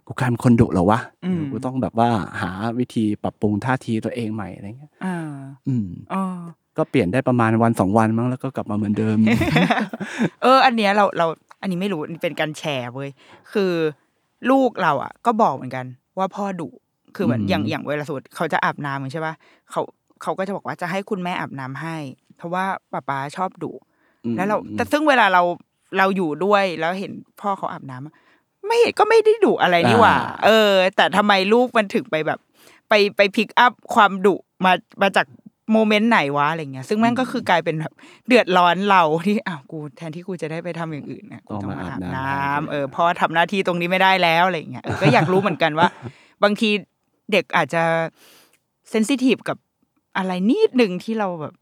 กูกลายเป็นคนดุเหรอวะอืมกูต้องแบบว่าหาวิธีปรับปรุงท่าทีตัวเองใหม่อะไรเงี้ยอ่าอืมอ๋อก็เปลี่ยนได้ประมาณวันสองวันมั้งแล้วก็กลับมาเหมือนเดิม เออ อันเนี้ยเราเราอันนี้ไม่รู้นี่เป็นการแชร์เว้ยคือลูกเราอะ ก็บอกเหมือนกัน ว่าพ่อดุคือเหมือนอืมอย่างอย่างเวลาสมมติเขาจะอาบน้ำใช่ปะเขาเขาก็จะบอกว่าจะให้คุณแม่อาบน้ำให้ เพราะว่าป้าป๊าชอบดุ แล้วเราแต่ซึ่งเวลาเราเราอยู่ด้วยแล้วเห็นพ่อเขาอาบน้ำอะไม่เห็นก็ไม่ได้ดุอะไรนี่หว่า เออ แต่ทำไมลูกมันถึงไปแบบ ไปไปพิกอัพความดุมามาจากโมเมนต์ไหนวะอะไรเงี้ย ซึ่งแม่งก็คือกลายเป็นแบบเดือดร้อนเราที่อ้าวกู แทนที่กูจะได้ไปทำอย่างอื่นนะกูต้องมาอาบน้ำเออพ่อทำหน้าที่ตรงนี้ไม่ได้แล้วอะไรเงี้ยเออก็อยากรู้เหมือนกันว่า บางทีเด็กอาจจะเซนซิทีฟกับอะไรนิดหนึ่งที่เราแบบ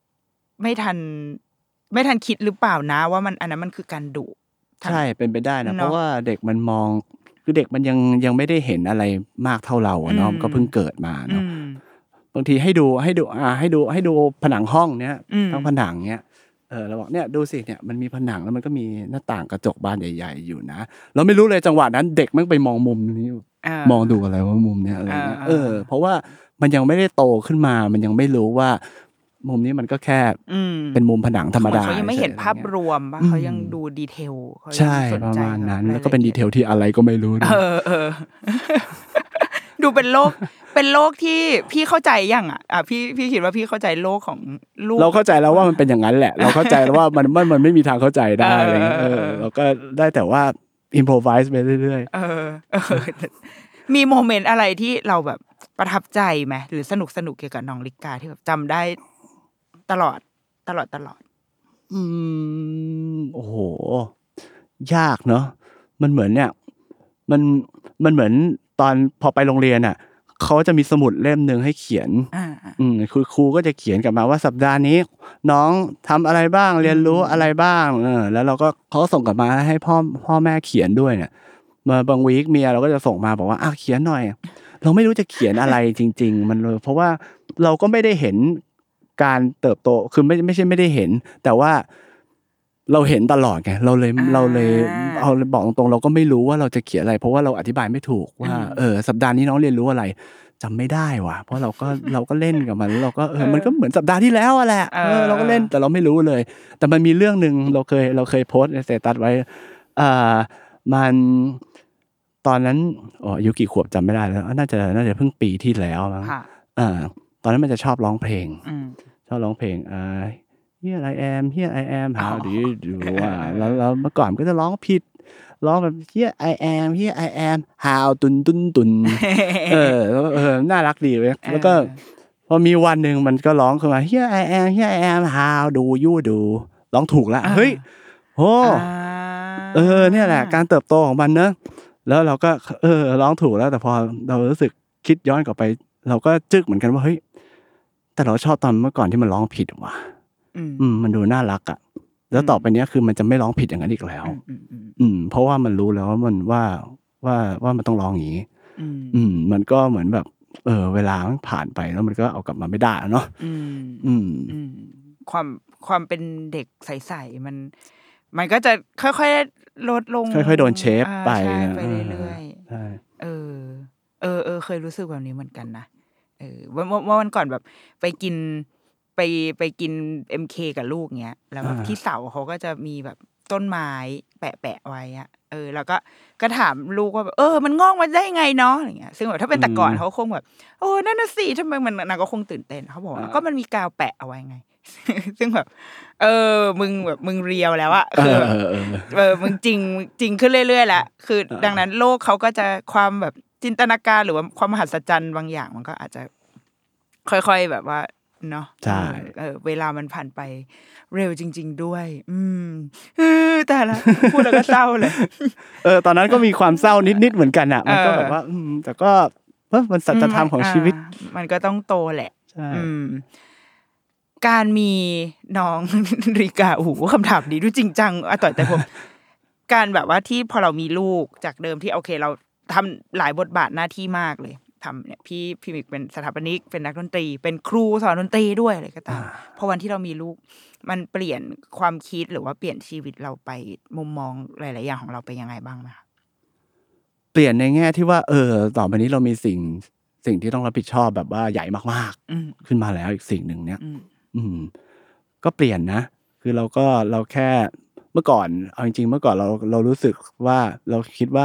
ไม่ทัน ไม่ทันคิดหรือเปล่านะ ว่ามันอันนั้นมันคือการดุใช่เป็นไปได้นะเนอะเพราะว่าเด็กมันมอง คือเด็กมันยังยังไม่ได้เห็นอะไรมากเท่าเราอะเนาะอืมก็เพิ่งเกิดมาอืเนาะมบางทีให้ดูให้ดูอ่าให้ดูให้ดูผนังห้องเนี้ยอืมทั้งผนังเนี้ยเออเราบอกเนี่ยดูสิเนี่ยมันมีผนังแล้วมันก็มีหน้าต่างกระจกบานใหญ่ ๆ อยู่นะเราไม่รู้เลยจังหวะนั้น เด็กมันไปมองมุมนี้ามองดูอะไรว่ามุมเนี้ยอะไรเงี้ยอ่าเออ เพราะว่ามันยังไม่ได้โตขึ้นมา มันยังไม่รู้ว่า มุมนี้มันก็แค่อืมเป็นมุมผนังธรรมดาเขายังไม่เห็นฉๆภาพอะไรเงี้ยรวมปะอืมเขายังดูดีเทลเขายังใช่สนประใจมาณนั้นกับแล้วก็เป็นรายดีละเทอียลที่อะไรก็ไม่รู้ด้วยเออเออดูเป็นโลกเป็นโลกที่พี่เข้าใจยังอะอะพี่พี่คิดว่าพี่เข้าใจโลกของลูกเราเข้าใจแล้วว่ามันเป็นอย่างนั้นแหละ เราเข้าใจแล้วว่ามันมันมันไม่มีทางเข้าใจได้เอออะไรเงี้ยเออเออเราก็ได้แต่ว่าอินโพรไวส์ไปเรื่อยเออเออมีโมเมนต์อะไรที่เราแบบประทับใจไหมหรือสนุกสนุกเกี่ยวกับน้องลิกาที่แบบจำได้ ตลอดตลอดตลอดๆอืมโอ้โห ยากเนาะมันเหมือนเนี่ย มันมันเหมือนตอนพอไปโรงเรียนอะเขาจะมีสมุดเล่มหนึ่งให้เขียนอ่าอ่าอืมคือครูก็จะเขียนกลับมาว่าสัปดาห์นี้ น้องทำอะไรบ้างเรียนรู้อะไรบ้างเออแล้วเราก็เขาก็ส่งกลับมาให้พ่อพ่อแม่เขียนด้วยเนี่ยมาบางวีคเมียเราก็จะส่งมาบอกว่าอะเขียนหน่อย เราไม่รู้จะเขียนอะไรจริง ๆ มันเลย เพราะว่าเราก็ไม่ได้เห็น การเติบโตคือไม่ไม่ใช่ไม่ได้เห็น แต่ว่าเราเห็นตลอดไงเราเลยอ่าเราเลยเอาบอกตรงๆเราก็ไม่รู้ว่าเราจะเขียนอะไร เพราะว่าเราอธิบายไม่ถูกว่าอืมเออสัปดาห์นี้น้องเรียนรู้อะไรจำไม่ได้ว่ะ เพราะเราก็เราก็เล่นกับมันแล้วเราก็เออมันก็เหมือนสัปดาห์ที่แล้วอะแหละเออเราก็เล่นแต่เราไม่รู้เลย แต่มันมีเรื่องหนึ่งเราเคยเราเคยโพสต์ในสเตตัสไว้อ่ามันตอนนั้นอ๋ออายุกี่ขวบจำไม่ได้แล้ว น่าจะน่าจะเพิ่งปีที่แล้วมั้งค่ะอ่าตอนนั้นมันจะชอบร้องเพลงอืม ชอบร้องเพลงอ่า Here I am Here I am อ๋ How อ do you do อ่าแล้วแล้วเมื่อก่อนก็จะร้องผิดร้องแบบ Here I am Here I am How ตุนตุนตุนเออแล้วเออน่ารักดีเว้ยแล้วก็พอมีวันหนึ่งมันก็ร้องขึ้นมา Here I am Here I am How do you do ร้องถูกแล้วอ่าเฮ้ยโอ้อ่าเออเนี่ยแหละ การเติบโตของมันเนอะแล้วเราก็เออร้องถูกแล้วแต่พอเรารู้สึกคิดย้อนกลับไป เราก็จึกเหมือนกันว่าเฮ้ย แต่เราชอบตอนเมื่อก่อนที่มันร้องผิดว่ะอืมอืม มันดูน่ารักอะ แล้วต่อไปเนี้ยคือมันจะไม่ร้องผิดอย่างนั้นอีกแล้ว อืมอืมอืมเพราะว่ามันรู้แล้วว่ามันว่าว่าว่ามันต้องร้องอย่างนี้อืมอืม มันก็เหมือนแบบ เออ เวลามันผ่านไปแล้วมันก็เอากลับมาไม่ได้อะเนาะอืมอืมอืม ความความเป็นเด็กใสๆมัน มันก็จะค่อยๆลดลง ค่อยๆโดนเชฟอ่าไปใช่นะไปเรื่อยใช่ๆเออ เออเออเคยรู้สึกแบบนี้เหมือนกันนะ เออวันวันวันวันก่อนแบบไปกินไปไปกินเอ็มเคกับลูกเงี้ยแล้วแบบอ่าที่เสาเขาก็จะมีแบบต้นไม้แปะแปะๆไว้อะเออ แล้วก็ก็ถามลูกว่าแบบเออ มันงอกมาได้ไงเนาะอะไรเงี้ยซึ่งแบบถ้าเป็นแต่ก่อนเขาคงแบบโอ้นั่นน่ะสิทำไมมันนางก็คงตื่นเต้นเขาบอกว่าก็มันมีกาวแปะเอาไว้ไง ซึ่งแบบ เออ มึงแบบมึงเรียวแล้วอะเอคืออแบบเออเออเออมึงจริงจริงขึ้นเรื่อยๆแหละคืออ่าดังนั้นโลกเขาก็จะความแบบ จินตนาการหรือว่าความมหัศจรรย์บางอย่างมันก็อาจจะค่อยๆแบบว่าเนาะใช่เออเวลามันผ่านไปเร็วจริง ๆ ด้วย อืมเออแต่ละพูดแล้วก็เศร้าเลย เออ ตอนนั้นก็มีความเศร้านิดๆเหมือนกันอะ มันก็เออแบบว่า อืม แต่ก็เออมันสัจธรรมของชีวิตอ่ามันก็ต้องโตแหละใช่อืมการมีน้องริกาโอ้โหคำถามนี้ดูจริงจังอะต่อยแต่ผม การแบบว่าที่พอเรามีลูกจากเดิมที่โอเค เรา ทำหลายบทบาทหน้าที่มากเลยทำเนี่ยพี่พี่มิกเป็นสถาปนิก เป็นนักดนตรี เป็นครูสอนดนตรีด้วยอะไรก็ตามพอวันที่เรามีลูก มันเปลี่ยนความคิดหรือว่าเปลี่ยนชีวิตเราไปมุมมองหลาย ๆ อย่างของเราไปยังไงบ้างไหมคะเปลี่ยนในแง่ที่ว่า เออ ต่อไปนี้เรามีสิ่งสิ่งที่ต้องรับผิดชอบแบบว่าใหญ่มากอืมๆขึ้นมาแล้วอีกสิ่งหนึ่งเนี้ยอืมอืม ก็เปลี่ยนนะ คือเราก็เราแค่เมื่อก่อน เอาจริงๆเมื่อก่อนเราเรารู้สึกว่าเราคิดว่า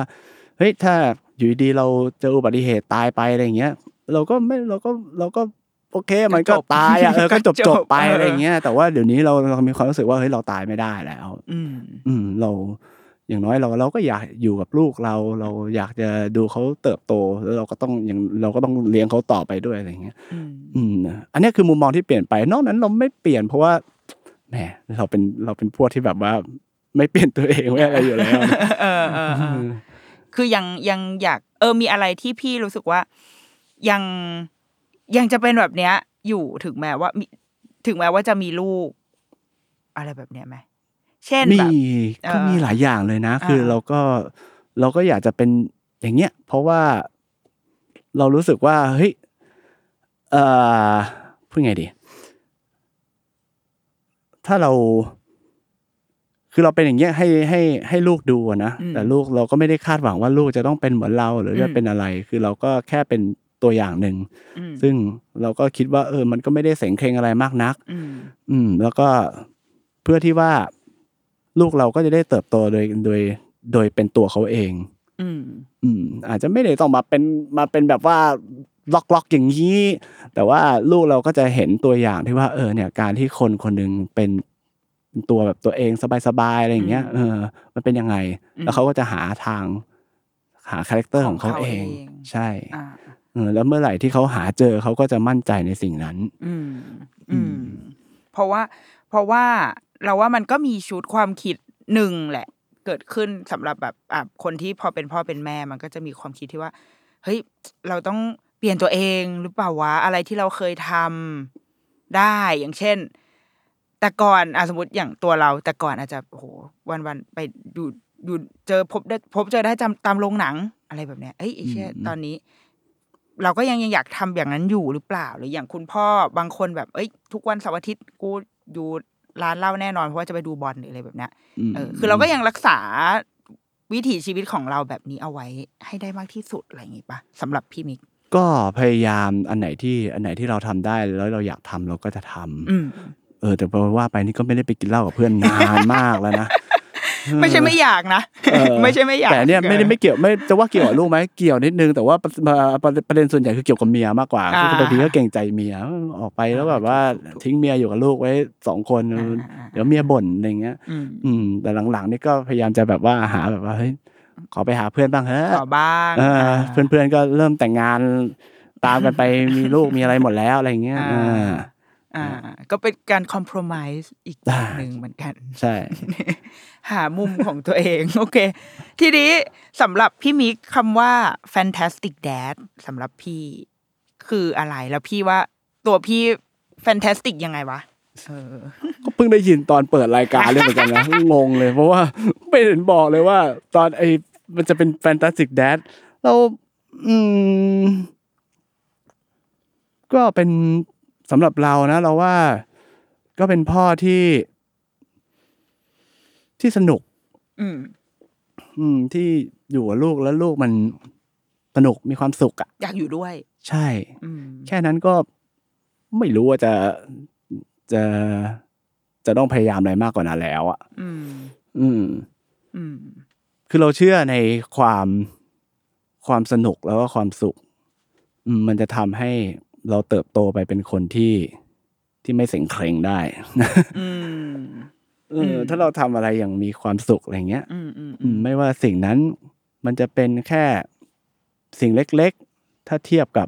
เฮ้ยถ้าอยู่ดีๆเราเจออุบัติเหตุตายไปอะไรอย่างเงี้ย เราก็ไม่เราก็เราก็โอเคมันก็ก็จบตายอะเออก็จบก็จจบบไปเออออะไรอย่างเงี้ย แต่ว่าเดี๋ยวนี้เราเรามีความรู้สึกว่าเฮ้ยเราตายไม่ได้แล้ว อืมอืมเราอย่างน้อยเราเราก็อยากอยู่กับลูกเรา เราอยากจะดูเขาเติบโตแล้วเราก็ต้องอย่างเราก็ต้องเลี้ยงเขาต่อไปด้วยอะไรอย่างเงี้ยอืมอืมนะอันเนี้ยคือมุมมองที่เปลี่ยนไป นอกนั้นเราไม่เปลี่ยนเพราะว่าแหมเราเป็นเราเป็นพวกที่แบบว่า ไม่เปลี่ยนตัวเองไม่อะไรอยู่แล้ว คือยังยังอยากเออมีอะไรที่พี่รู้สึกว่ายังยังจะเป็นแบบเนี้ย อยู่ถึงแม้ว่ามีถึงแม้ว่าจะมีลูก อะไรแบบเนี้ยไหมเช่นมีแบบก็เออมีหลายอย่างเลยนะ คือเออเราก็เราก็อยากจะเป็นอย่างเงี้ย เพราะว่าเรารู้สึกว่าเฮ้ยเอ่อพูดไงดี ถ้าเรา คือเราเป็นอย่างเงี้ยให้ให้ให้ลูกดูอะนะอืมแต่ลูกเราก็ไม่ได้คาดหวังว่าลูกจะต้องเป็นเหมือนเราหรือจะอืมเป็นอะไร คือเราก็แค่เป็นตัวอย่างหนึ่งอืมซึ่งเราก็คิดว่า เออ มันก็ไม่ได้เสงเครงอะไรมากนักอืมอืม แล้วก็เพื่อที่ว่า ลูกเราก็จะได้เติบโตโดยโดยโดยเป็นตัวเขาเอง อืม อืม อาจจะไม่ได้ต้องมาเป็นมาเป็นแบบว่า lock lock อย่างนี้ แต่ว่าลูกเราก็จะเห็นตัวอย่างที่ว่า เออ เนี่ย การที่คนคนหนึ่งเป็น เป็นตัวแบบตัวเองสบายๆอะไรอย่างเงี้ยเออ มันเป็นยังไงอืมแล้วเขาก็จะหาทาง หา character ของเขาของเขาเองเอง ใช่อ่าเออแล้วเมื่อไหร่ที่เขาหาเจอเขาก็จะมั่นใจในสิ่งนั้น อืม อืม เพราะว่า เพราะว่าเราว่ามันก็มีชุดความคิดหนึ่งแหละ เกิดขึ้นสำหรับแบบอะคนที่พอเป็นพ่อเป็นแม่มันก็จะมีความคิดที่ว่า เฮ้ย เราต้องเปลี่ยนตัวเองหรือเปล่าวะอะไรที่เราเคยทำได้อย่างเช่น แต่ก่อนอะสมมติอย่างตัวเรา แต่ก่อนอาจจะโอ้โหวันวันๆไปดูดูเจอพบได้พบเจอได้จำตามโรงหนังอะไรแบบเนี้ยเอ้ยไอ้เชี่ยอืมตอนนี้ เราก็ยังยังอยากทำอย่างนั้นอยู่หรือเปล่า หรืออย่างคุณพ่อบางคนแบบ เอ้ย ทุกวันเสาร์อาทิตย์กูอยู่ร้านเหล้าแน่นอนเพราะว่าจะไปดูบอลหรืออะไรแบบเนี้ยมเออคือเราก็ยังรักษาวิถีชีวิตของเราแบบนี้เอาไว้ให้ได้มากที่สุดอะไรอย่างงี้ปะสำหรับพี่มิกก็พยายามอันไหนที่อันไหนที่เราทำได้แล้วเราอยากทำเราก็จะทำ อืมเออแต่พอว่าไปนี่ก็ไม่ได้ไปกินเหล้ากับเพื่อนนานมากแล้วนะไม่ใช่ไม่อยากนะเออไม่ใช่ไม่อยากแต่เนี่ยไม่ได้ไม่เกี่ยวไม่จะว่าเกี่ยวกับลูกไหมเกี่ยวนิดนึงแต่ว่าประประประเด็นส่วนใหญ่คือเกี่ยวกับเมียมากกว่าอ่าคือบางทีก็เกรงใจเมียออกไปแล้วแบบว่าทิ้งเมียอยู่กับลูกไว้สองคนอ่าอ่าเดี๋ยวเมียบ่นอะไรเงี้ยอืมอืม แต่หลังๆนี่ก็พยายามจะแบบว่าหาแบบว่าเฮ้ยขอไปหาเพื่อนบ้างเฮ้ยขอบ้างเอออ่าเพื่อนๆก็เริ่มแต่งงานตามกันไปมีลูกมีอะไรหมดแล้วอะไรเงี้ยอ่า อ่าอ่า ก็เป็นการคอม p r o m i s e อีกแบบได้หนึ่งเหมือนกัน ใช่ หามุมของตัวเอง โอเค ทีนี้สำหรับพี่มิกคำว่า fantastic dad สำหรับพี่คืออะไรแล้วพี่ว่าตัวพี่ fantastic ยังไงวะเออก็เพิ่งได้ยินตอนเปิดรายการเลยเหมือนกันนะงงเลย เพราะว่าไม่เห็นบอกเลยว่า ตอนไอ้มันจะเป็นแฟนตาสติกแดดเราอืมก็เป็น สำหรับเรานะเราว่าก็เป็นพ่อที่ ที่สนุก อืม อืม ที่อยู่กับลูกแล้วลูกมันสนุกมีความสุขอะอยากอยู่ด้วย ใช่ อืม แค่นั้นก็ไม่รู้ว่าจะจะจะต้องพยายามอะไรมากกว่านั้นแล้วอะอืม อืม อืม คือเราเชื่อในความความสนุกแล้วก็ความสุข อืมมันจะทำให้ เราเติบโตไปเป็นคนที่ที่ไม่เสียงเคร่งได้อืมเออถ้าเราทำอะไรอย่างมีความสุขอะไรเงี้ยอืมอืมอืมไม่ว่าสิ่งนั้นมันจะเป็นแค่สิ่งเล็ก ๆ ถ้าเทียบกับ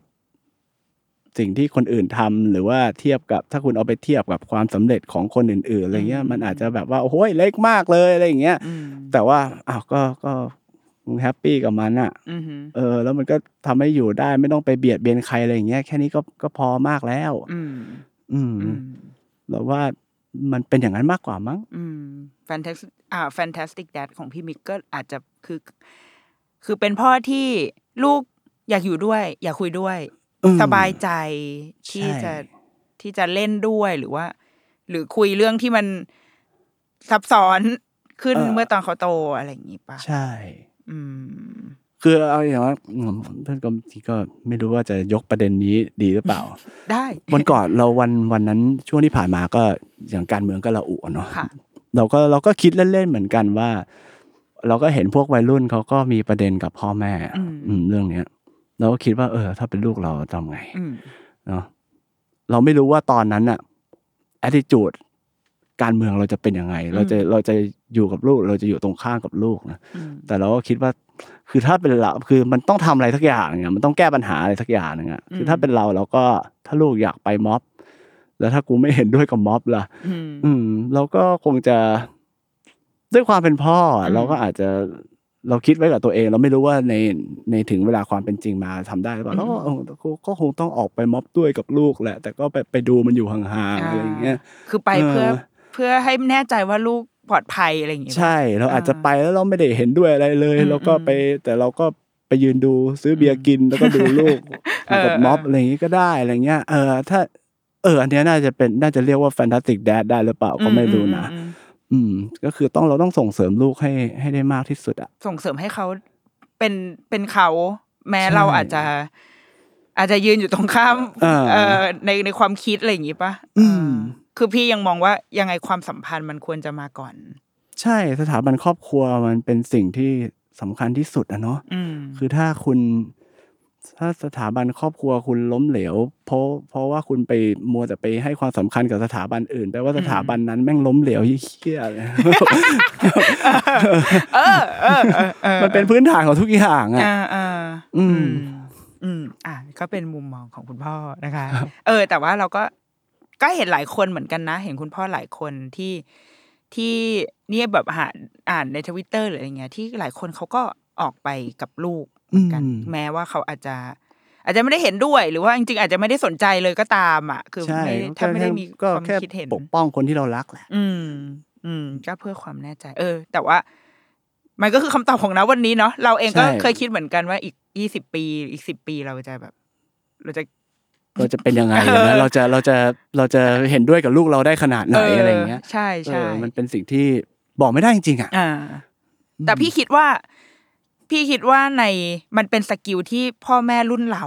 สิ่งที่คนอื่นทำหรือว่าเทียบกับถ้าคุณเอาไปเทียบกับความสำเร็จของคนอื่นๆอะไรเงี้ย มันอาจจะแบบว่าโอ้โหเล็กมากเลยอะไรอย่างเงี้ยอืมแต่ว่าอ้าวก็ก็ มึงแฮปปี้กับมันอะอืมเออ แล้วมันก็ทำให้อยู่ได้ไม่ต้องไปเบียดเบียนใครอะไรอย่างเงี้ยแค่นี้ก็ก็พอมากแล้ว อืมอืมอืมเราว่ามันเป็นอย่างนั้นมากกว่ามั้งอืม fantastic อ่า fantastic dad ของพี่มิกก็อาจจะคือ คือเป็นพ่อที่ลูกอยากอยู่ด้วย อยากคุยด้วยอืมสบายใจที่ใช่จะที่จะเล่นด้วยหรือว่า หรือคุยเรื่องที่มันซับซ้อนขึ้นเมื่อตอนเขาโตอะไรอย่างงี้ปะใช่อืม คือเอาอย่างว่าอืมเพื่อนก็บางทีก็ไม่รู้ว่าจะยกประเด็นนี้ดีหรือเปล่า ได้วันก่อนเราวันวันนั้นช่วงที่ผ่านมาก็อย่างการเมืองก็ระอุอะเนาะค่ะเราก็เราก็คิดเล่นๆเหมือนกันว่า เราก็เห็นพวกวัยรุ่นเขาก็มีประเด็นกับพ่อแม่ อืมอืมเรื่องเนี้ยเราก็คิดว่า เออ ถ้าเป็นลูกเราทำไงอืมเนาะเราไม่รู้ว่าตอนนั้นอะ attitude การเมืองเราจะเป็นยังไง เราจะเราจะอยู่กับลูก เราจะอยู่ตรงข้ามกับลูกนะอืมแต่เราก็คิดว่าคือถ้าเป็นเราคือมันต้องทำอะไรสักอย่างเนี่ยมันต้องแก้ปัญหาอะไรสักอย่างหนึงอะคือถ้าเป็นเราเราก็ถ้าลูกอยากไปม็อบ แล้วถ้ากูไม่เห็นด้วยกับม็อบล่ะ อืมอืมเราก็คงจะด้วยความเป็นพ่ออะอืมเราก็อาจจะเราคิดไว้กับตัวเอง เราไม่รู้ว่าในในถึงเวลาความเป็นจริงมาทำได้หรือเปล่าอืมแล้วก็เออก็ก็คงต้องออกไปม็อบด้วยกับลูกแหละ แต่ก็ไปไปดูมันอยู่ห่างๆอะไรอย่างเงี้ยคือไปเพื่อ เออเพื่อให้แน่ใจว่าลูกปลอดภัยอะไรอย่างเงี้ยใช่ เราอาจจะอ่าไปแล้วเราไม่ได้เห็นด้วยอะไรเลยอืมเราก็ไปแต่เราก็ไปยืนดูซื้อเบียร์กินแล้วก็ดูลูกเออกับม็อบเออออะไรอย่างงี้ก็ได้อะไรเงี้ยเออถ้า เออ อันเนี้ยน่าจะเป็นน่าจะเรียกว่าแฟนตาติกแดดได้หรือเปล่าก็ไม่รู้นะอืมอืมอืมก็คือต้องเราต้องส่งเสริมลูกให้ให้ได้มากที่สุดอะส่งเสริมให้เขาเป็นเป็นเขาแม้ใช่เราอาจจะอาจจะยืนอยู่ตรงข้ามเออเออในในความคิดอะไรอย่างงี้ปะอืมเออ คือพี่ยังมองว่ายังไงความสัมพันธ์มันควรจะมาก่อน ใช่สถาบันครอบครัวมันเป็นสิ่งที่สำคัญที่สุดอะเนาะอืมคือถ้าคุณถ้าสถาบันครอบครัวคุณล้มเหลว เพราะเพราะว่าคุณไปมัวแต่ไปให้ความสำคัญกับสถาบันอื่นแปลว่าสถาบันนั้นแม่งล้มเหลวเหี้ยเลยเออเออเออเออมันเป็นพื้นฐานของทุกอย่างอะอ่าอ่าอืมอืมอ่าก็เป็นมุมมองของคุณพ่อนะคะ เออ แต่ว่าเราก็ ก็เห็นหลายคนเหมือนกันนะ เห็นคุณพ่อหลายคนที่ที่เนี่ยแบบหาอ่านในทวิตเตอร์หรืออะไรเงี้ยที่หลายคนเขาก็ออกไปกับลูกเหมือนกันอืมแม้ว่าเขาอาจจะ อาจจะไม่ได้เห็นด้วย หรือว่าจริงๆอาจจะไม่ได้สนใจเลยก็ตามอะ คือใช่ไม่ได้ถ้าไม่ได้มีก็ความแค่คิดเห็นปกป้องคนที่เรารักแหละ อืม อืม ก็เพื่อความแน่ใจ เออ แต่ว่า มันก็คือคำตอบของนะวันนี้เนาะเราเองก็ใช่เคยคิดเหมือนกันว่าอีกยี่สิบปีอีกสิบปีเราจะแบบ เราจะ เราจะเป็นยังไงอะนะเราจะเราจะเราจะเห็นด้วยกับลูกเราได้ขนาดไหนอะไรอย่างเงี้ย ใช่ใช่เออมันเป็นสิ่งที่บอกไม่ได้จริงๆอะอ่าแต่พี่คิดว่า พี่คิดว่าในมันเป็นสกิลที่พ่อแม่รุ่นเรา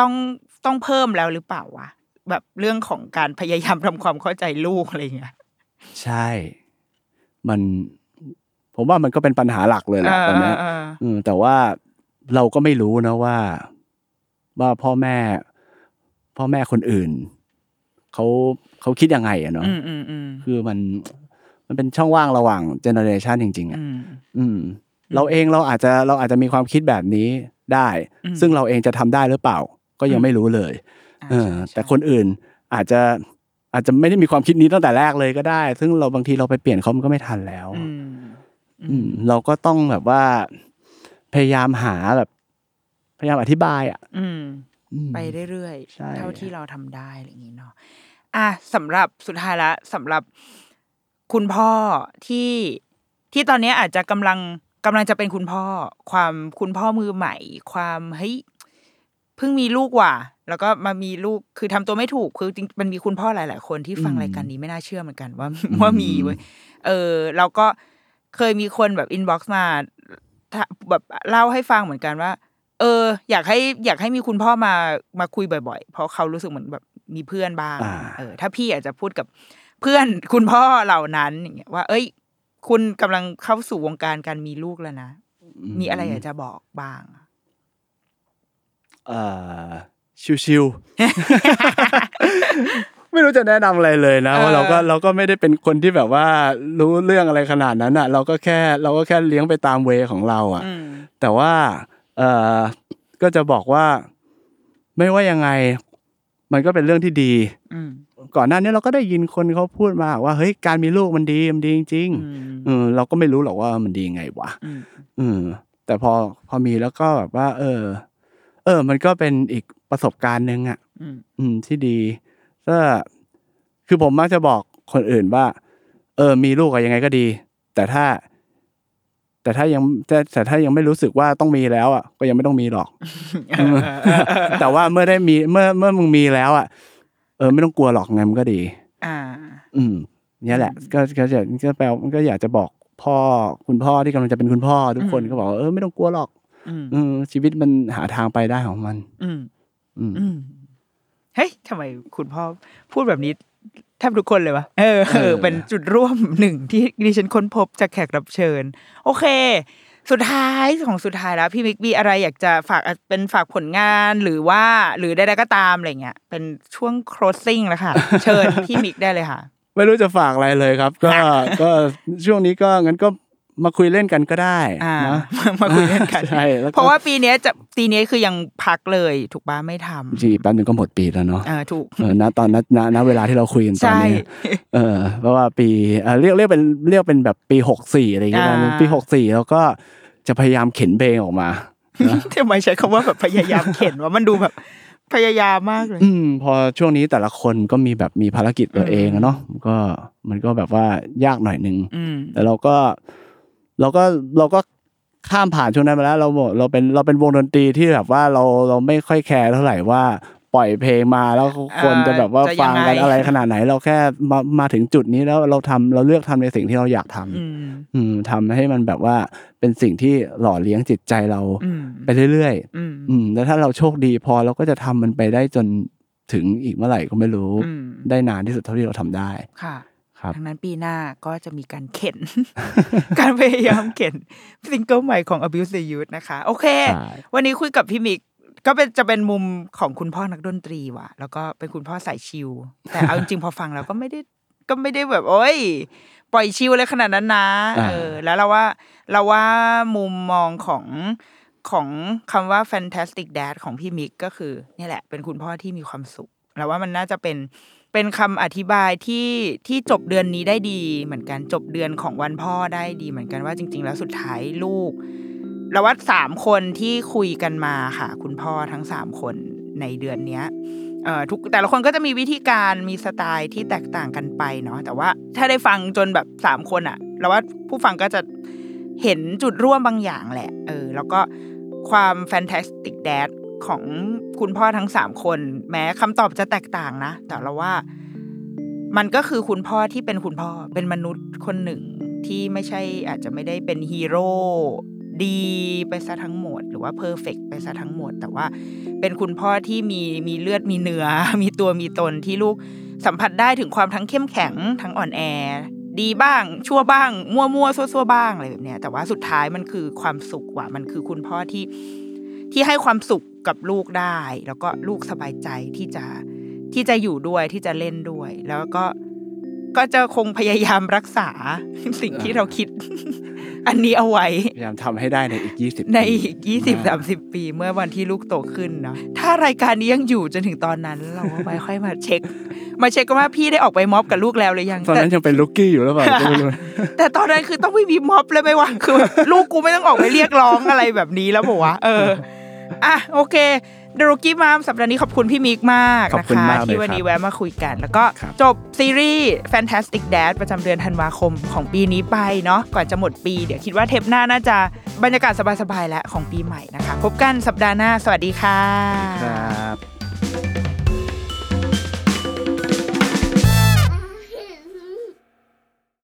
ต้องต้องเพิ่มแล้วหรือเปล่าวะแบบเรื่องของการพยายามทำความเข้าใจลูกอะไรอย่างเงี้ยใช่ มัน ผมว่ามันก็เป็นปัญหาหลักเลยแหละตอนเนี้ยเอออืมแต่ว่าเราก็ไม่รู้นะว่า ว่าพ่อแม่ พ่อแม่คนอื่นเขาเขาคิดยังไงอะเนาะอืมอืมอืมคือมันมันเป็นช่องว่างระหว่างเจเนอเรชันจริง ๆอะอืมอืมเราเองเราอาจจะเราอาจจะมีความคิดแบบนี้ได้อืมซึ่งเราเองจะทำได้หรือเปล่า ก็ยังไม่รู้เลยอ่าเออใช่ใช่แต่คนอื่นอาจจะอาจจะไม่ได้มีความคิดนี้ตั้งแต่แรกเลยก็ได้ ซึ่งเราบางทีเราไปเปลี่ยนเขามันก็ไม่ทันแล้ว อืมอืมเราก็ต้องแบบว่า พยายามหาแบบ พยายามอธิบาย อะอืมอืม ไปเรื่อยใช่ๆเท่าที่เราทำได้อะไรอย่างนี้เนาะอะสำหรับสุดท้ายละสำหรับคุณพ่อที่ที่ตอนนี้อาจจะกำลังกำลังจะเป็นคุณพ่อ ความคุณพ่อมือใหม่ ความเฮ้ยเพิ่งมีลูกว่ะ แล้วก็มามีลูกคือทำตัวไม่ถูกคือจริงมันมีคุณพ่อหลาย ๆ คนที่ฟังรายการนี้ไม่น่าเชื่อเหมือนกันว่าว่ามีเว้ยเออแล้วก็เคยมีคนแบบ inbox มาถ้าแบบเล่าให้ฟังเหมือนกันว่าเออ อยากให้อยากให้มีคุณพ่อมามาคุยบ่อยๆ เพราะเขารู้สึกเหมือนแบบมีเพื่อนบ้างอ่าเออ ถ้าพี่อาจจะพูดกับเพื่อนคุณพ่อเหล่านั้นอย่างเงี้ยว่า เอ้ย คุณกำลังเข้าสู่วงการการมีลูกแล้วนะมีอะไรอยากจะบอกบ้างเอ่อชิวๆไม่รู้จะแนะนำอะไรเลยนะเออว่าเราก็เราก็ไม่ได้เป็นคนที่แบบว่ารู้เรื่องอะไรขนาดนั้นอะ เราก็แค่เราก็แค่เลี้ยงไปตามเวของเราอะอืมแต่ว่าเอ่อ ก็จะบอกว่าไม่ว่ายังไง มันก็เป็นเรื่องที่ดีอืมก่อนหน้านี้เราก็ได้ยินคนเขาพูดมาว่าเฮ้ยการมีลูกมันดีมันดีจริงอืมๆเออเราก็ไม่รู้หรอกว่ามันดีไงวะอืมอืมแต่พอพอมีแล้วก็แบบว่า เออ เออ มันก็เป็นอีกประสบการณ์หนึ่งอะอืมอืมที่ดีก็คือผมมักจะบอกคนอื่นว่า เออ มีลูกอะยังไงก็ดี แต่ถ้า แต่ถ้ายังแต่แต่ถ้ายังไม่รู้สึกว่าต้องมีแล้วอะก็ยังไม่ต้องมีหรอก แต่ว่าเมื่อได้มีเมื่อเมื่อมึงมีแล้วอะ เออ ไม่ต้องกลัวหรอกไงมันก็ดี อ่า อืมเนี่ยแหละ ก็ก็จะก็แปลว่าก็อยากจะบอกพ่อคุณพ่อที่กำลังจะเป็นคุณพ่อทุกคนอืมก็บอกว่าเออไม่ต้องกลัวหรอกอืมเออชีวิตมันหาทางไปได้ของมัน อืมอืมอืมเฮ้ยทำไมคุณพ่อพูดแบบนี้ แทบทุกคนเลยวะเออเออ เป็นจุดร่วมหนึ่งที่ดิฉันค้นพบจากแขกรับเชิญ โอเค สุดท้ายของสุดท้ายแล้ว พี่มิกมีอะไรอยากจะฝากเป็นฝากผลงานหรือว่า หรือใดๆก็ตามอะไรเงี้ย เป็นช่วง closing แล้วค่ะ เชิญพี่มิกได้เลยค่ะ ไม่รู้จะฝากอะไรเลยครับ ก็ก็ช่วงนี้ก็งั้นก็ มาคุยเล่นกันก็ได้อ่านะมาคุยเล่นกันใช่แล้วก็เพราะว่าปีเนี้ยจะปีนี้คือยังพักเลยถูกปะไม่ทำจริงๆแป๊บนึงก็หมดปีแล้วเนาะเออถูกเออณตอนนั้นณณเวลาที่เราคุยกันตอนใช่นี้เออเพราะว่าปีเออเรียกเรียกเป็นเรียกเป็นแบบปีหกสี่อะไรอย่างเงี้ยอ่าปีหกสี่แล้วก็จะพยายามเข็นเพลงออกมาทำไมใช้คำว่าแบบพยายามเข็นว่ามันดูแบบพยายามมากเลย อืมพอช่วงนี้แต่ละคนก็มีแบบมีภารกิจตัวเองอะเนาะมันก็มันก็แบบว่ายากหน่อยนึงอืมแต่เราก็ เราก็เราก็ข้ามผ่านช่วงนั้นมาแล้วเราบอกเราเป็นเราเป็นวงดนตรีที่แบบว่าเราเราไม่ค่อยแคร์เท่าไหร่ว่าปล่อยเพลงมาแล้วคนจะแบบว่าจะยัฟังงไงกันอะไรขนาดไหน เราแค่มามาถึงจุดนี้แล้วเราทำเราเลือกทำในสิ่งที่เราอยากทำอืมอืมทำให้มันแบบว่าเป็นสิ่งที่หล่อเลี้ยงจิตใจเราอืมไปเรื่อยอืมๆอืมแล้วถ้าเราโชคดีพอเราก็จะทำมันไปได้จนถึงอีกเมื่อไหร่ก็ไม่รู้อืมได้นานที่สุดเท่าที่เราทำได้ค่ะ ครับทั้งนั้นปีหน้าก็จะมีการเข็น การพยายามเข็นซิงเกิลใหม่ของ Abuse the Youth นะคะ โอเคใช่วันนี้คุยกับพี่มิกก็เป็นจะเป็นมุมของคุณพ่อนักดนตรีว่ะ แล้วก็เป็นคุณพ่อสายชิลแต่เอาจริงๆพอฟังแล้วก็ไม่ได้ก็ไม่ได้แบบโอ้ยปล่อยชิลเลยขนาดนั้นนะอ่าเออ แล้วเราว่าเราว่ามุมมองของของคำว่า fantastic dad ของพี่มิกก็คือเนี่ยแหละ เป็นคุณพ่อที่มีความสุขเราว่ามันน่าจะเป็น เป็นคำอธิบายที่ที่จบเดือนนี้ได้ดี เหมือนกันจบเดือนของวันพ่อได้ดี เหมือนกันว่าจริง ๆ แล้วสุดท้ายลูกเราว่าสามคนที่คุยกันมาค่ะ คุณพ่อทั้งสามคนในเดือนเนี้ยเอ่อทุกแต่ละคนก็จะมีวิธีการมีสไตล์ที่แตกต่างกันไปเนาะแต่ว่าถ้าได้ฟังจนแบบสามคนอะเราว่าผู้ฟังก็จะเห็นจุดร่วมบางอย่างแหละ เออ แล้วก็ความ fantastic dad ของคุณพ่อทั้งสามคน แม้คำตอบจะแตกต่างนะ แต่เราว่ามันก็คือคุณพ่อที่เป็นคุณพ่อเป็นมนุษย์คนหนึ่งที่ไม่ใช่อาจจะไม่ได้เป็นฮีโร่ดีไปซะทั้งหมด หรือว่า perfect ไปซะทั้งหมด แต่ว่าเป็นคุณพ่อที่มีมีเลือดมีเนื้อ มีตัวมีตนที่ลูกสัมผัสได้ถึงความทั้งเข้มแข็งทั้งอ่อนแอ ดีบ้าง ชั่วบ้าง มั่วมั่วซั่วซั่วบ้างอะไรแบบเนี้ยแต่ว่าสุดท้ายมันคือความสุขว่ะมันคือคุณพ่อที่ที่ให้ความสุข กับลูกได้ แล้วก็ลูกสบายใจที่จะที่จะอยู่ด้วยที่จะเล่นด้วย แล้วก็ก็จะคงพยายามรักษาสิ่งที่เราคิด อันนี้เอาไว้ พยายามทำให้ได้ในอีกยี่สิบในอีกยี่สิบสามสิบปีเมื่อวันที่ลูกโตขึ้นเนาะถ้ารายการนี้ยังอยู่จนถึงตอนนั้น เราก็ไว้ค่อยมาเช็ค มาเช็คกันว่าพี่ได้ออกไปม็อบกับลูกแล้วหรือยังตอนนั้นแต่ยังเป็นลูกกี้อยู่หรือเปล่าก็ไม่รู้แต่ตอนนั้นคือต้องไม่มีม็อบเลยไหมวะคือแบบลูกกูไม่ต้องออกไปเรียกร้องอะไรแบบนี้แล้วบอกว่าเออ อะโอเคเดรุกี้มามสัปดาห์นี้ขอบคุณพี่มิกมากขอบนะคุณคะมากเลยที่วันครับนี้แวะมาคุยกัน แล้วก็ครับจบซีรีส์ Fantastic Dad ประจำเดือนธันวาคมของปีนี้ไปเนาะก่อนจะหมดปี เดี๋ยวคิดว่าเทปหน้าน่าจะบรรยากาศสบายๆแล้วของปีใหม่นะคะ พบกันสัปดาห์หน้า สวัสดีค่ะครับ